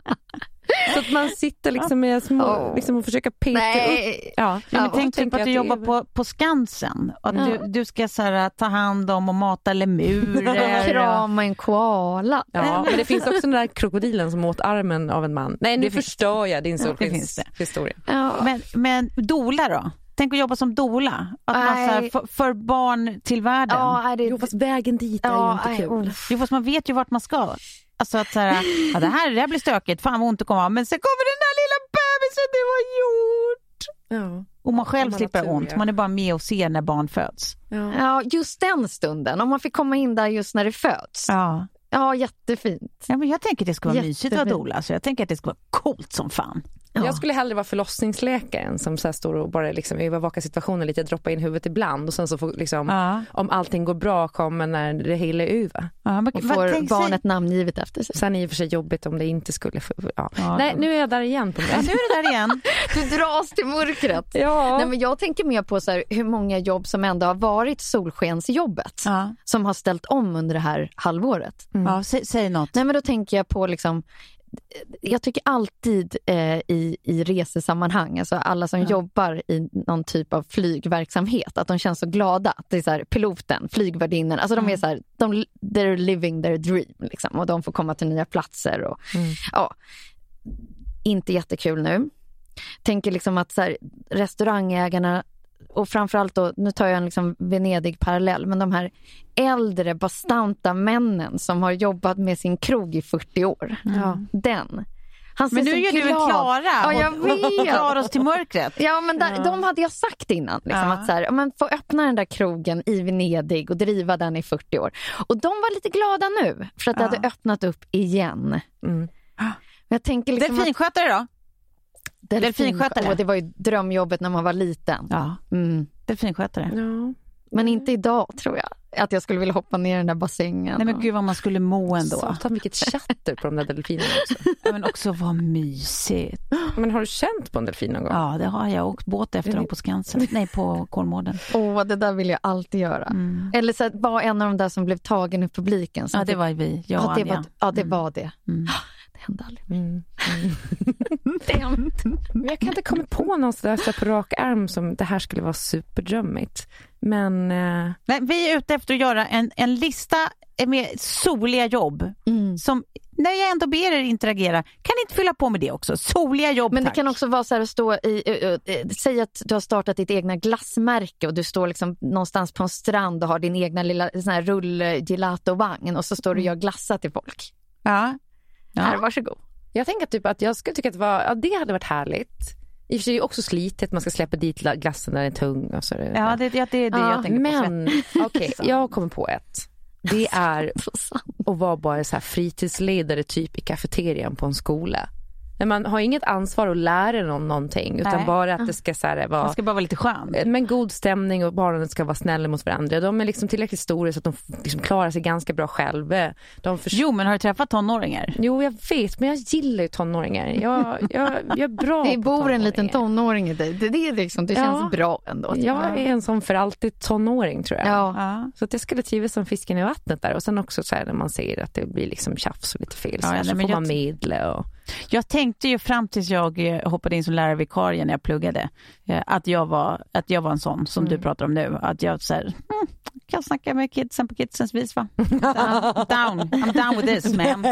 Så att man sitter liksom med små, Åh. liksom och försöker peka upp. Nej. Ja. Ja, men tänk typ tänker att du att jobbar på, på Skansen. Att Ja. du, du ska så här, ta hand om och mata lemurer. Krama en koala. Ja, men det finns också den där krokodilen som åt armen av en man. Nej, nu Det finns förstör jag din det finns det. solskenshistoria. Ja. Men, men dola då? Tänk att jobba som dola. Att man, så för, för barn till världen. Ja, är det... Jo, fast vägen dit är Ja, ju inte kul. oh. Jo, fast man vet ju vart man ska. Alltså att så här, ja, det, här, det här blir stökigt, fan vad ont det kommer vara. Men sen kommer den där lilla bebisen, det var gjort. Ja. Och man själv Man slipper ont, ja. man är bara med och ser när barn föds. Ja. Ja, just den stunden. Om man fick komma in där just när det föds. Ja. Ja, jättefint. Ja, men jag tänker att det ska vara mysigt att vara Jättefint. dola, så jag tänker att det ska vara coolt som fan. Ja. Jag skulle hellre vara förlossningsläkaren som så här står och bara liksom övervakar situationen lite, droppa in huvudet ibland och sen så får liksom, Ja. om allting går bra kommer när det hela är över. Ja, Och får tänk sig- barnet namngivet efter sig. Sen är det i och för sig jobbigt om det inte skulle... Ja. Ja. Nej, nu är jag där igen på Ja, nu är det där igen. Du dras till mörkret. Ja. Nej, men jag tänker mer på så här, hur många jobb som ändå har varit solskensjobbet. Ja. Som har ställt om under det här halvåret. Ja, säg, säg något. Nej men då tänker jag på liksom jag tycker alltid eh, i, i resesammanhang, alltså alla som jobbar i någon typ av flygverksamhet, att de känns så glada. Att det är så här, piloten, flygvärdinnan, alltså de är så här, de, they're living their dream liksom, och de får komma till nya platser. Och, ja, inte jättekul nu. Tänker liksom att så här, restaurangägarna och framförallt då, nu tar jag en liksom Venedig-parallell, men de här äldre bastanta männen som har jobbat med sin krog i 40 år. Ja. Den. Han Men nu gör du en glad. Klara Ja, jag och, och, och vet. drar oss till mörkret. Ja, men där, de hade jag sagt innan. Liksom, Ja. att så här, ja, men få öppna den där krogen i Venedig och driva den i 40 år. Och de var lite glada nu för att det Ja. hade öppnat upp igen. Mm. Men jag tänker liksom att Delfinskötare då? Delfinskötare. Åh, det var ju drömjobbet när man var liten. Ja, Mm. delfinskötare. Ja. Men inte idag tror jag. Att jag skulle vilja hoppa ner i den där bassängen. Nej men och- gud vad man skulle må ändå. Satan vilket chatter på de där delfinerna också. Ja, men också vad mysigt. Men har du känt på en delfin någon gång? Ja, det har jag. åkt båt efter dem på Skansen. Nej, på Kolmården. Åh, det där vill jag alltid göra. Mm. Eller så vara en av de där som blev tagen i publiken. Ja, det var vi. Jag och ja, det Anja. var, ja, det var det. Mm. Det hände aldrig. Mm. Men jag kan inte komma på någon sådär på rak arm som det här skulle vara superdrömmigt. Men eh, Nej, vi är ute efter att göra en, en lista med soliga jobb. Mm. Som, när jag ändå ber er interagera, kan ni inte fylla på med det också? Soliga jobb, Men det tack. kan också vara så här att stå i, uh, uh, säg att du har startat ditt egna glassmärke och du står liksom någonstans på en strand och har din egna lilla sån här rull gelatovagn och så står du och gör glassar till folk. Ja. Här, Ja. varsågod. jag tänker typ att jag skulle tycka att det, var, ja, det hade varit härligt. I och för sig är det också slitet, man ska släppa dit la- glassen när den är tung. Och så det, Ja, det, det, det är det jag tänker på. Men okej, jag kommer på ett. Det är att vara bara så här fritidsledare typ i kafeterian på en skola. Men man har inget ansvar att lära någon någonting utan Nej. bara att det ska, så här, vara Man ska bara vara lite skön. men god stämning och barnen ska vara snälla mot varandra. De är liksom tillräckligt stora så att de liksom klarar sig ganska bra själva. De förs- Jo, men har du träffat tonåringar? Jo, jag vet, men jag gillar ju tonåringar. Jag, jag, jag är bra Det bor en liten tonåring i dig. Det, det, är liksom, det Ja. känns bra ändå. Jag är en sån för alltid tonåring tror jag. Ja. Ja. Så att jag skulle trivas som fisken i vattnet där. Och sen också så här när man ser att det blir liksom tjafs och lite fel Ja, så, här, nej, så men får jag- man medla och... Jag tänkte ju fram tills jag eh, hoppade in som lärarvikarie när jag pluggade, eh, att jag var, att jag var en sån som du pratar om nu. Att jag så här, mm, kan snacka med kidsen på kidsens vis va? down, I'm down with this man.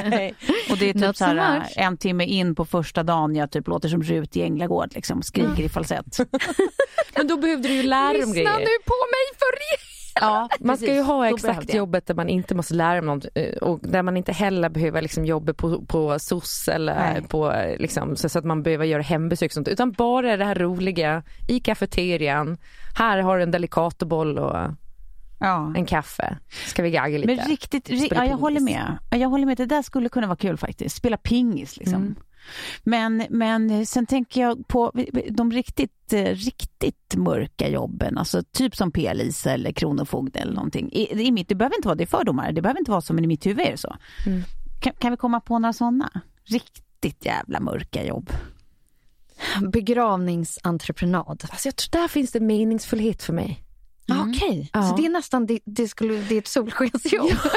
Och det är typ så so här, much. en timme in på första dagen jag typ låter som Rut i Änglagård liksom, skriker i falsett. Men då behövde du ju lära Lyssna grejer. nu på mig för Ja, Man ska ju ha exakt jobbet där man inte måste lära dem något eh, och där man inte heller behöver liksom jobba på, på SOS eller Nej. på eh, liksom, så så att man behöver göra hembesök sånt utan bara det här roliga i kafeterian. Här har du en delicatoboll och Ja. en kaffe. Ska vi gagga lite? Men riktigt, ri- ja, jag håller med. Ja, Jag håller med, det där skulle kunna vara kul faktiskt. Spela pingis liksom. Mm. Men, men sen tänker jag på de riktigt, eh, riktigt mörka jobben, alltså typ som P-Lisa eller Kronofogde eller någonting. I, i mitt, det behöver inte vara, det fördomar, det behöver inte vara som i mitt huvud är det så. Mm. Kan, kan vi komma på några sådana? Riktigt jävla mörka jobb. Begravningsentreprenad. Alltså jag tror där finns det meningsfullhet för mig. Ah, Okej, Ja. så det är nästan det, det, skulle, det är ett solskensjobb. Ja,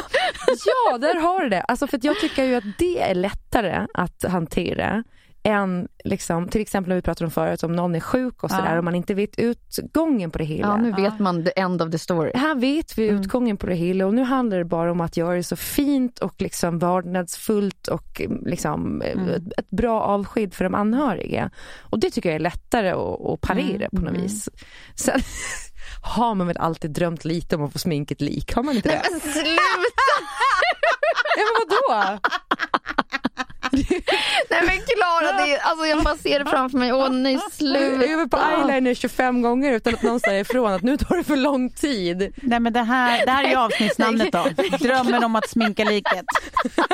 där har du det. Alltså för jag tycker ju att det är lättare att hantera än liksom, till exempel när vi pratade om förut om någon är sjuk och sådär Ja. och man inte vet utgången på det hela. Ja, nu vet man the end of the story. Här vet vi utgången på det hela och nu handlar det bara om att göra det så fint och liksom vördnadsfullt och liksom Mm. ett, bra avsked för de anhöriga. Och det tycker jag är lättare att, att parera på något vis. Sen har man väl alltid drömt lite om att få sminka ett lik, har man inte det? Men sluta! Ja, men vadå? Nej men Klara, det är- alltså jag bara ser det framför mig. Åh nej, sluta. Över på eyeliner 25 gånger utan att någon säger ifrån att nu tar det för lång tid. Nej men det här, det här är ju avsnittsnamnet då. Drömmen om att sminka liket.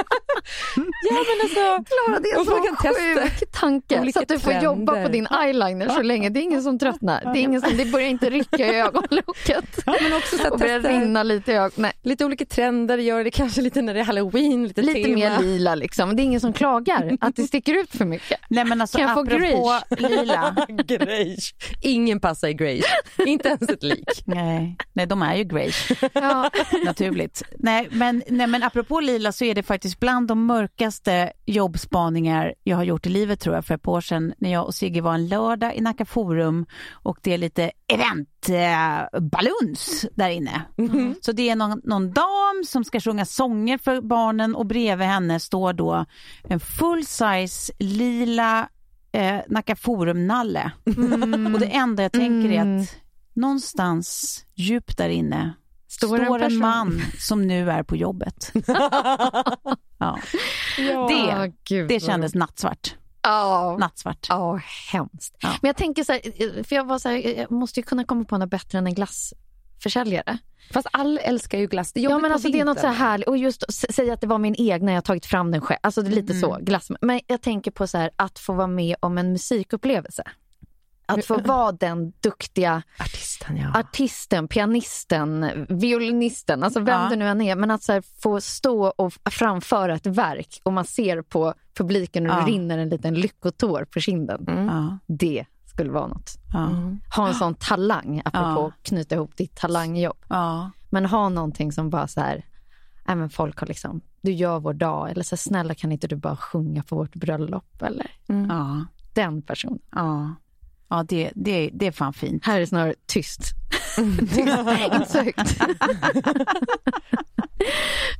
Ja men alltså, Klara, det är Och så testa sjuk tanke. Så att du får jobba trender. på din eyeliner så länge. Det är ingen som tröttnar. Det, är ingen som, det börjar inte rycka i ögonlocket. men också så att och börjar rinna lite i ögonen. Lite olika trender, gör det kanske lite när det är halloween, lite, lite tema. mer lila liksom. Det är ingen som klagar att det sticker ut för mycket. Nej men alltså Kan jag få apropå lila. Grejs. Ingen passar i grejs, inte ens ett lik. Nej, nej de är ju grey. Ja. naturligt. Nej men, nej, men apropå lila så är det faktiskt bland de mörkaste jobbspaningar jag har gjort i livet tror jag för ett par år sedan när jag och Sigge var en lördag i Nacka Forum och det är lite event eh, baluns där inne. Så det är någon, någon dam som ska sjunga sånger för barnen och bredvid henne står då en full size lila eh, Nacka Forum-nalle. Och det enda jag tänker är att någonstans djupt där inne Står en står en person. man som nu är på jobbet. ja. Ja. Det, gud, det kändes nattsvart. Ja. nattsvart. Ja, hemskt. Ja. Men jag tänker så här, för jag var så här, jag måste ju kunna komma på något bättre än en glassförsäljare. Fast alla älskar ju glass. Det Ja men alltså det är något så här härligt, och just säga att det var min egna, jag har tagit fram den själv. Alltså lite så, glass. Men jag tänker på så här att få vara med om en musikupplevelse. Att få vara den duktiga Artisten ja. artisten, pianisten, violinisten, alltså vem Ja. det nu än är. Men att så här, få stå och framföra ett verk och man ser på publiken och Ja. det rinner en liten lyckotår på kinden. Ja, Det skulle vara något. ja, Ha en sån talang, apropå Ja. knyta ihop ditt talangjobb. Men ha någonting som bara så här, nej men folk har liksom du gör vår dag eller så här, snälla kan inte du bara sjunga på vårt bröllop eller Ja, den personen. ja. Ja, det, det, det är fan fint. Här är snarare tyst. tyst. inte så högt.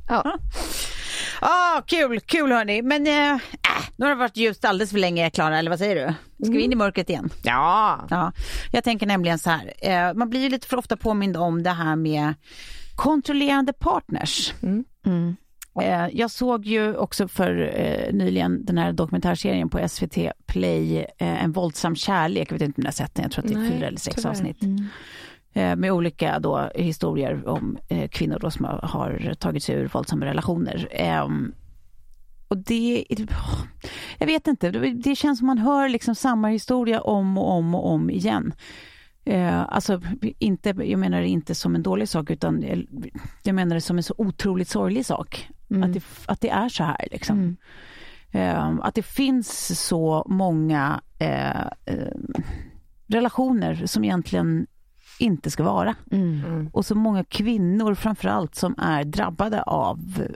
ja. Ah, kul, kul hörni. Men äh, äh, nu har det varit ljust alldeles för länge Klara, eller vad säger du? Ska vi in i mörkret igen? Ja. Ja, jag tänker nämligen så här. Eh, man blir ju lite för ofta påmind om det här med kontrollerande partners. Mm. Eh, jag såg ju också för eh, nyligen den här dokumentärserien på SVT Play, eh, En våldsam kärlek. Jag vet inte om ni har sett den, jag tror att det är Nej, fyra eller sex tyvärr. avsnitt. Eh, med olika då, historier om eh, kvinnor då som har, tagit sig ur våldsamma relationer. Ehm, och det, jag vet inte, det, det känns som man hör liksom samma historia om och om och om igen. Eh, alltså, inte, jag menar det inte som en dålig sak, utan jag, jag menar det som en så otroligt sorglig sak. Att, det, att det är så här. Liksom. Eh, att det finns så många eh, eh, relationer som egentligen inte ska vara. Och så många kvinnor framförallt som är drabbade av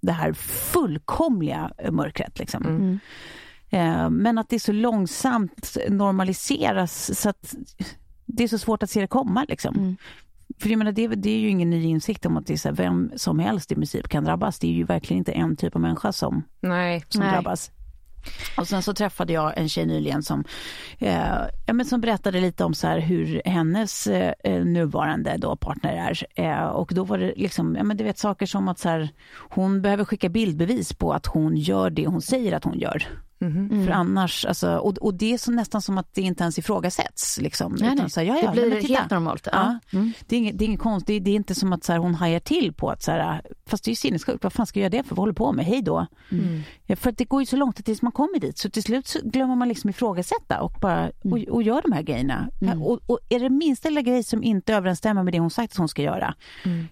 det här fullkomliga mörkret. Liksom. Eh, Men att det så långsamt normaliseras så att det är så svårt att se det komma. Liksom. För jag menar, det, det är ju ingen ny insikt om att det är så här, vem som helst i princip kan drabbas. Det är ju verkligen inte en typ av människa som, Nej. som Nej. drabbas. Och sen så träffade jag en tjej nyligen som, eh, ja, men som berättade lite om så här hur hennes eh, nuvarande då partner är. Eh, och då var det liksom, ja, men du vet saker som att så här, hon behöver skicka bildbevis på att hon gör det hon säger att hon gör. För annars, alltså, och, och det är så nästan som att det inte ens ifrågasätts. Liksom. Nej, Utan nej. Så här, ja, ja, det blir nej, helt normalt. Ja. Ja. Mm. Det, är inget, det är inget konstigt, det är, inte som att så här, hon hajar till på att så här, fast det är ju sinnessjukt, vad fan ska jag göra det för, vad håller på med, hej då. Ja, För att det går ju så långt tills man kommer dit, så till slut så glömmer man liksom ifrågasätta och bara och, och gör de här grejerna. Ja, Och, och är det minsta lilla grej som inte överensstämmer med det hon sagt att hon ska göra,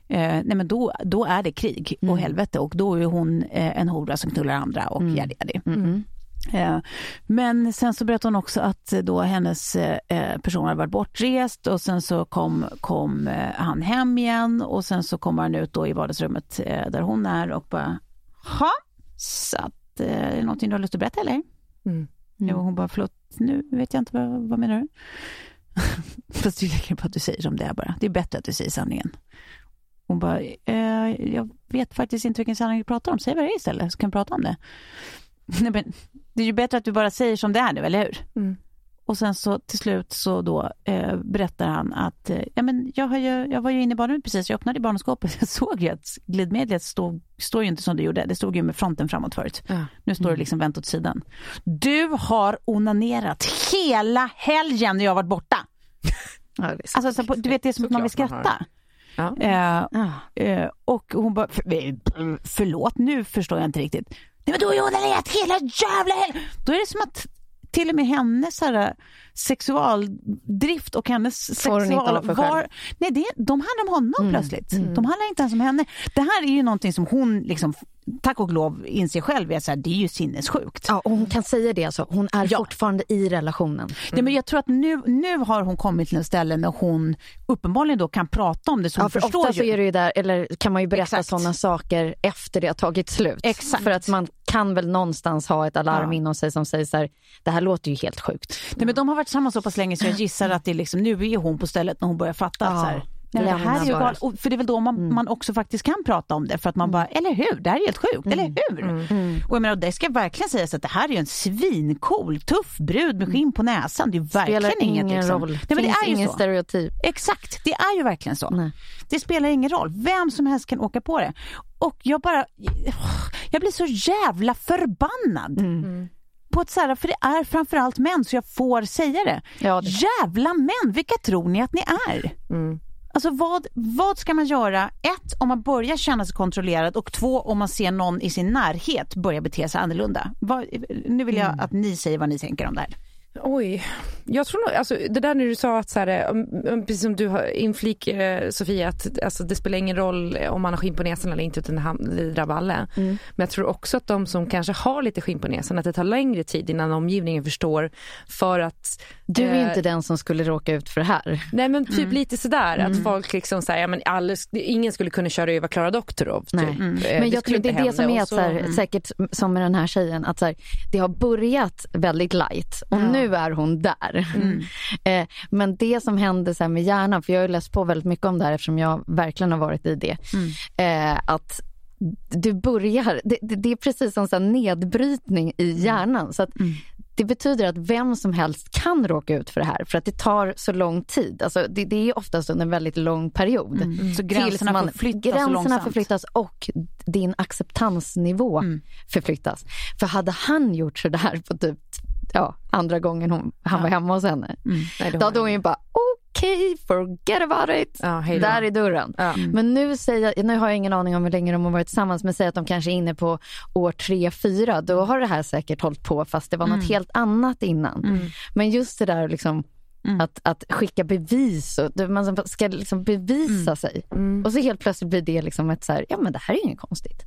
eh, nej men då, då är det krig och helvete och då är hon eh, en hora som knullar andra och mm. yadi yadi. Eh, Men sen så berättade hon också att eh, då hennes eh, person hade varit bortrest och sen så kom, kom eh, han hem igen och sen så kommer han ut då i vardagsrummet eh, där hon är och bara, ha, så att eh, är det någonting du har lust att berätta eller? Mm. Jo, hon bara, förlåt, nu vet jag inte, vad, vad menar du? Fast det är lika bra att du säger som det är bara. Det är bättre att du säger sanningen. Hon bara, eh, jag vet faktiskt inte vilken sanning du pratar om. Säg vad det är istället så kan vi prata om det. Nej, men, det är ju bättre att du bara säger som det är nu, eller hur? Mm. Och sen så till slut så då eh, berättar han att eh, ja, men jag, har ju, jag var ju inne i badrummet precis, jag öppnade barnskåpet, jag såg ju att glidmedlet stod, står ju inte som det gjorde, det stod ju med fronten framåt förut. Ja. Nu står det liksom vänt åt sidan. Du har onanerat hela helgen när jag varit borta. Ja. Alltså, så på, du vet det är som att man vill skratta. Ja. Eh, Ja. eh, och hon bara, för, eh, förlåt nu förstår jag inte riktigt. Nej men du har ju onanerat hela jävla helgen. Då är det som att till och med hennes här, sexualdrift och hennes Får hon sexual... Var, nej, det, de handlar om honom plötsligt. De handlar inte ens om henne. Det här är ju någonting som hon, liksom, tack och lov, inser själv. Är så här, det är ju sinnessjukt. Ja, och hon kan säga det alltså. Hon är Ja. fortfarande i relationen. Nej, men jag tror att nu, nu har hon kommit till en ställe när hon uppenbarligen då kan prata om det. Så Ja, för ofta ju. så är det ju där, eller kan man ju berätta sådana saker efter det har tagit slut. Exakt. För att man kan väl någonstans ha ett alarm Ja. inom sig som säger så här, det här låter ju helt sjukt. Nej, men de har varit tillsammans så pass länge så jag gissar att det liksom, nu är hon på stället när hon börjar fatta att Ja, så här, nej, det här är ju bara. galet. Och För det är väl då man, man också faktiskt kan prata om det för att man bara, eller hur, det här är helt sjukt, eller hur? Och jag menar, det ska verkligen sägas att det här är ju en svincool, tuff brud med skinn på näsan. Det är ju verkligen Spelar inget ingen liksom. roll. Nej, men det Finns är ju ingen så. stereotyp. Exakt, det är ju verkligen så. Nej. Det spelar ingen roll. Vem som helst kan åka på det. Och jag bara, jag blir så jävla förbannad. Mm. På ett så här, för det är framförallt män så jag får säga det. Ja, det- Jävla män, vilka tror ni att ni är? Alltså vad, vad ska man göra? Ett, om man börjar känna sig kontrollerad och två, om man ser någon i sin närhet börja bete sig annorlunda. Vad, nu vill jag Mm. att ni säger vad ni tänker om det här. Oj. Jag tror nog, alltså, det där när du sa att så här, precis som du har inflik eh, Sofia att alltså, det spelar ingen roll om man har skinn på näsan eller inte utan det det drabbar alla. Men jag tror också att de som kanske har lite skinn på näsan att det tar längre tid innan omgivningen förstår för att Du är eh, inte den som skulle råka ut för det här. Nej men typ lite sådär att folk liksom säger ja, men alldeles, ingen skulle kunna köra över Klara Doktorov. Typ. Nej. Eh, Men skulle jag tror det är det som är att, så här, säkert som med den här tjejen, att så här, det har börjat väldigt light och nu är hon där. Eh, men det som händer så med hjärnan, för jag har ju läst på väldigt mycket om det här eftersom jag verkligen har varit i det, eh, att du börjar, det, det, är precis som så nedbrytning i hjärnan. Så att det betyder att vem som helst kan råka ut för det här för att det tar så lång tid. Alltså det, det är oftast under en väldigt lång period. Så gränserna man- förflyttas gränserna förflyttas och din acceptansnivå förflyttas. För hade han gjort så där på typ ja, andra gången hon, han var hemma hos henne, Nej, det då hade hon ju bara okej, forget about it. Ja. Där är dörren. Ja. Men nu, säger, nu har jag ingen aning om hur länge de har varit tillsammans, men säg att de kanske är inne på år tre, fyra. Då har det här säkert hållit på fast det var något helt annat innan. Men just det där liksom, att, att skicka bevis, och, man ska liksom bevisa sig. Och så helt plötsligt blir det liksom ett så här, ja men det här är inget konstigt.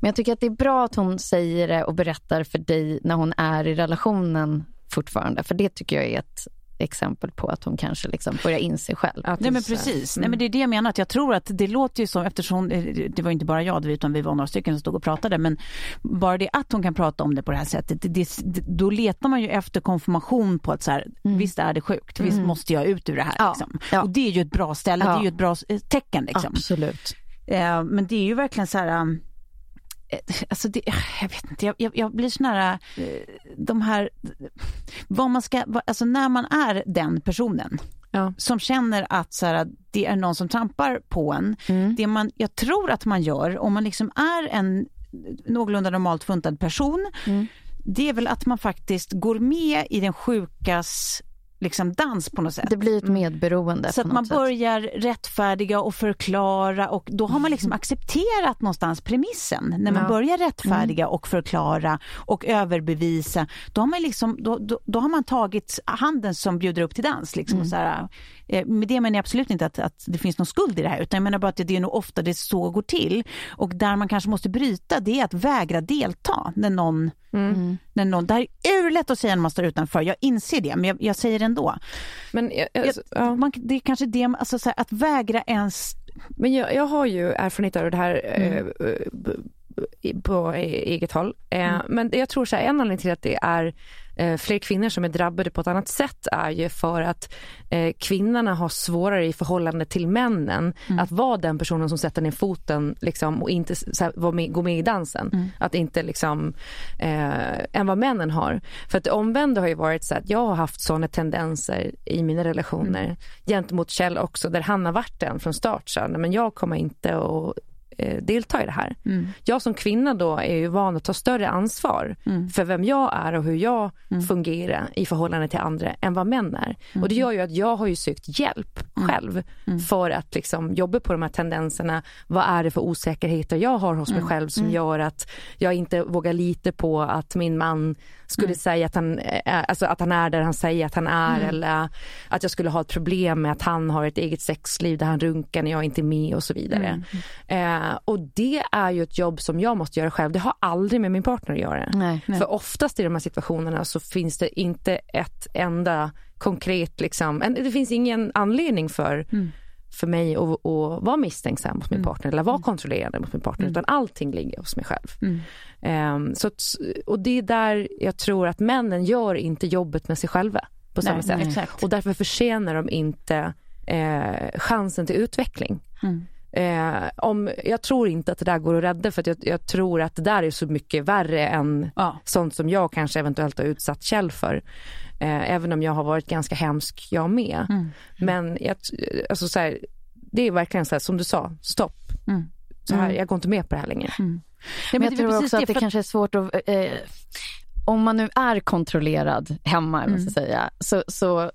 Men jag tycker att det är bra att hon säger det och berättar för dig när hon är i relationen fortfarande. För det tycker jag är ett exempel på att hon kanske liksom börjar inse själv. Att Nej men precis, mm. Nej, men det är det jag menar. Att jag tror att det låter ju som, eftersom eh, det var inte bara jag utan vi var några stycken som stod och pratade, men bara det att hon kan prata om det på det här sättet, det, det, då letar man ju efter konfirmation på att så här, visst är det sjukt, visst måste jag ut ur det här. Ja, Liksom. ja. Och det är ju ett bra ställe, det Ja. är ju ett bra eh, tecken. Liksom. Absolut. Eh, men det är ju verkligen så här... eh, Alltså det, jag vet inte, jag, jag, blir sån här, eh, de här, vad man ska, alltså när man är den personen Ja. som känner att så här, det är någon som trampar på en, det man, jag tror att man gör om man liksom är en någorlunda normalt funtad person, det är väl att man faktiskt går med i den sjukas liksom dans på något sätt. Det blir ett medberoende Så att man sätt. börjar rättfärdiga och förklara och då har man liksom accepterat någonstans premissen. När man Ja. börjar rättfärdiga och förklara och överbevisa, då har man, liksom, då, då, då har man tagit handen som bjuder upp till dans. Liksom, och så här, eh, med det menar jag absolut inte att, att det finns någon skuld i det här, utan jag menar bara att det är nog ofta det så går till. Och där man kanske måste bryta, det är att vägra delta när någon När någon, det här är urlätt att säga när man står utanför, jag inser det, men jag, jag säger det ändå. Men, jag, Jag, alltså, ja. man, det är kanske det, alltså, så här, att vägra ens... Men jag, jag har ju erfarenhet av det här eh, b- b- på e- eget håll. Eh, Men jag tror så här, en anledning till att det är eh, fler kvinnor som är drabbade på ett annat sätt är ju för att eh, kvinnorna har svårare i förhållande till männen att vara den personen som sätter ner foten liksom, och inte här, med, gå med i dansen. Att inte liksom, eh, än vad männen har. För att det omvända har ju varit så att jag har haft sådana tendenser i mina relationer gentemot Kjell också där han har varit den från start. Så, men jag kommer inte att eh, delta i det här. Jag som kvinna då är ju van att ta större ansvar för vem jag är och hur jag fungerar i förhållande till andra än vad män är. Och det gör ju att jag har ju sökt hjälp själv för att liksom jobba på de här tendenserna. Vad är det för osäkerheter jag har hos mig själv som gör att jag inte vågar lita på att min man skulle säga att han, är, alltså att han är där han säger att han är eller att jag skulle ha ett problem med att han har ett eget sexliv där han runkar när jag inte är med och så vidare. Eh, och det är ju ett jobb som jag måste göra själv. Det har aldrig med min partner att göra. Nej. För oftast i de här situationerna så finns det inte ett enda konkret, liksom, en, det finns ingen anledning för för mig att, att vara misstänksam mot min partner eller vara kontrollerande mot min partner utan allting ligger hos mig själv. Ehm, så att, och det är där jag tror att männen gör inte jobbet med sig själva på samma Nej, sätt. exakt. Och därför förtjänar de inte eh, chansen till utveckling. Eh, om, jag tror inte att det där går att rädda för att jag, jag tror att det där är så mycket värre än Ja. sånt som jag kanske eventuellt har utsatt Kjell för. Eh, även om jag har varit ganska hemsk jag med. Men jag, alltså så här, det är verkligen så här, som du sa, stopp. Så här, Jag går inte med på det här längre. Men men jag tror också att det för kanske är svårt att... Eh, om man nu är kontrollerad hemma, mm. ska säga, så, så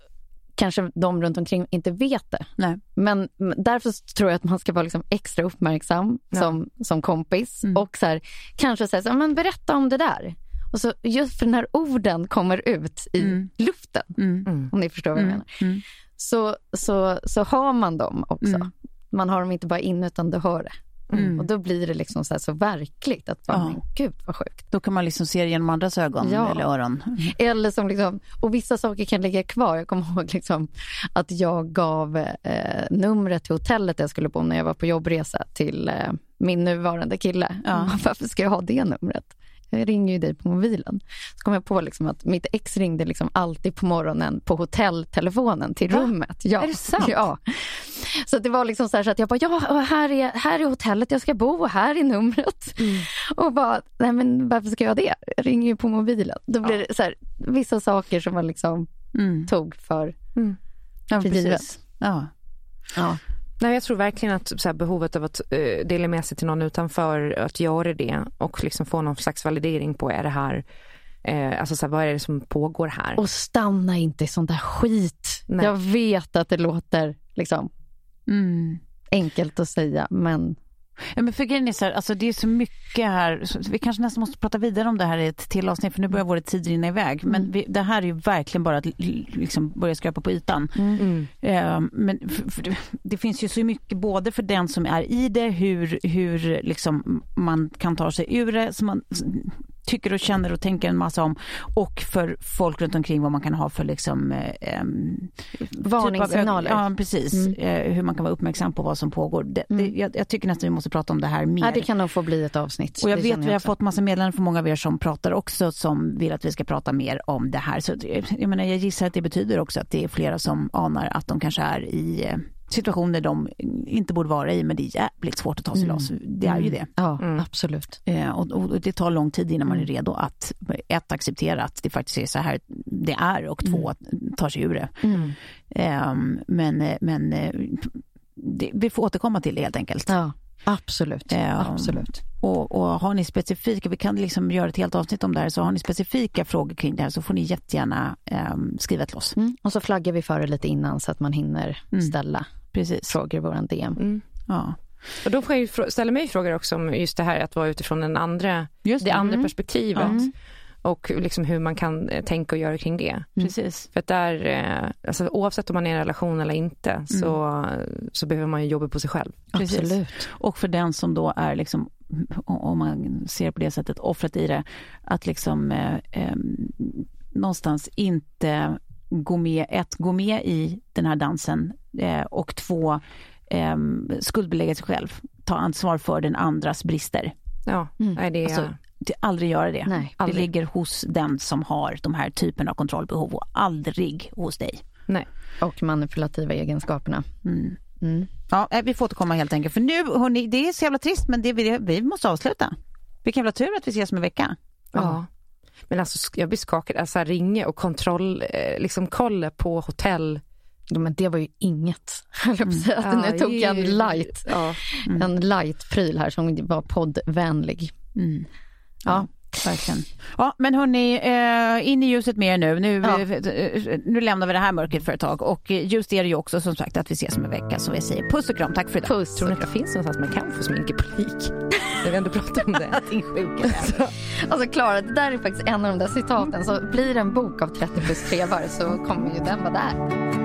kanske de runt omkring inte vet det. Nej. Men därför tror jag att man ska vara liksom extra uppmärksam som, som kompis och så här, kanske säga så här, men berätta om det där. Och så just för när orden kommer ut i Mm. luften, Mm. om ni förstår vad jag Mm. menar, Mm. så, så, så har man dem också. Mm. Man har dem inte bara in utan du hör det. Mm. Och då blir det liksom så, här så verkligt att bara, Ja. men gud vad sjukt. Då kan man liksom se det genom andras ögon Ja. eller öron. Eller som liksom, och vissa saker kan ligga kvar. Jag kommer ihåg liksom att jag gav eh, numret till hotellet jag skulle bo när jag var på jobbresa till eh, min nuvarande kille. Ja. Varför ska jag ha det numret? Jag ringer ju dig på mobilen. Så kom jag på liksom att mitt ex ringde liksom alltid på morgonen på hotelltelefonen till rummet. Ja. Är det sant? Ja. Så det var liksom så, här så att jag bara, ja, här är, här är hotellet jag ska bo och här är numret. Mm. Och bara, nej men varför ska jag det? Jag ringer ju på mobilen. Då blir det så här, vissa saker som man liksom Mm. tog för Ja, för givet. Ja. Ja. Nej, jag tror verkligen att så här, behovet av att eh, dela med sig till någon utanför, att göra det och liksom få någon slags validering på, är det här, eh, alltså så här, vad är det som pågår här? Och stanna inte i sån där skit. Nej. Jag vet att det låter liksom Mm. enkelt att säga, men Ja, men för grejen är så här, alltså det är så mycket här, så vi kanske nästan måste prata vidare om det här i ett till avsnitt för nu börjar vår tid rinna iväg. Men vi, det här är ju verkligen bara att liksom börja skrapa på ytan. Mm. Eh, men för, för det, det finns ju så mycket både för den som är i det, hur, hur liksom man kan ta sig ur det, som man tycker och känner och tänker en massa om och för folk runt omkring vad man kan ha för liksom eh, Varningssignaler. Typ av, ja, precis. Mm. Eh, hur man kan vara uppmärksam på vad som pågår. Det, det, jag, jag tycker nästan vi måste prata om det här mer. ja, det kan nog få bli ett avsnitt. Och jag Det vet vi har också. fått massa meddelanden från många av er som pratar också som vill att vi ska prata mer om det här. Så jag, menar, jag gissar att det betyder också att det är flera som anar att de kanske är i eh, situationer de inte borde vara i men det är jävligt svårt att ta sig Mm. loss. Det är ju det. Ja, absolut. Eh, och, och det tar lång tid innan man Mm. är redo att ett, acceptera att det faktiskt är så här det är och två, att ta sig ur det. Mm. Ehm, men eh, men eh, det, vi får återkomma till det helt enkelt. Ja, absolut. Ja. absolut. Och, och har ni specifika, vi kan liksom göra ett helt avsnitt om det här, så har ni specifika frågor kring det här så får ni jättegärna ehm, skriva till oss. Mm. Och så flaggar vi för det lite innan så att man hinner Mm. ställa Precis. frågor i våran DM. Mm. Ja. Och då får jag ställa mig frågor också om just det här att vara utifrån den andra, Just det andra Mm. perspektivet. Mm. Och liksom hur man kan eh, tänka och göra kring det. Precis. För att där, eh, alltså, oavsett om man är i en relation eller inte, så, så behöver man ju jobba på sig själv. Precis. Absolut. Och för den som då är liksom, om man ser på det sättet, offret i det, att liksom eh, ehm, någonstans inte gå med, ett, gå med i den här dansen eh, och två, eh, skuldbelägga sig själv, ta ansvar för den andras brister. Ja, Mm. det är... Alltså, det, aldrig göra det. Nej, det aldrig. ligger hos den som har de här typen av kontrollbehov och aldrig hos dig. nej. Och manipulativa egenskaperna. Mm. Mm. Ja, eh, vi får återkomma helt enkelt. För nu, hörni, det är så jävla trist men det, vi, vi måste avsluta. Vilken jävla tur att vi ses om en vecka. Ja. Men alltså jag blir skakad, alltså ringa och kontroll, eh, liksom kolla på hotell. Ja, men det var ju inget. höll jag på att säga. Ja, nu tog jag en light, Ja. en light-pryl här som var poddvänlig. Mm. Ja. Verkligen. Ja, men hörni, eh, in i ljuset med er nu. Nu, Ja. eh, nu lämnar vi det här mörkret för ett tag. Och eh, just är det ju också som sagt att vi ses om en vecka. Så vi säger puss och kram. Tack för idag. Puss. Tror ni att det finns någonstans man kan få sminkepolik? När vi ändå pratar om det. Din sjuka. Alltså Klara, det där är faktiskt en av de där citaten. Så blir det en bok av 30 plus trevar så kommer ju den vara där.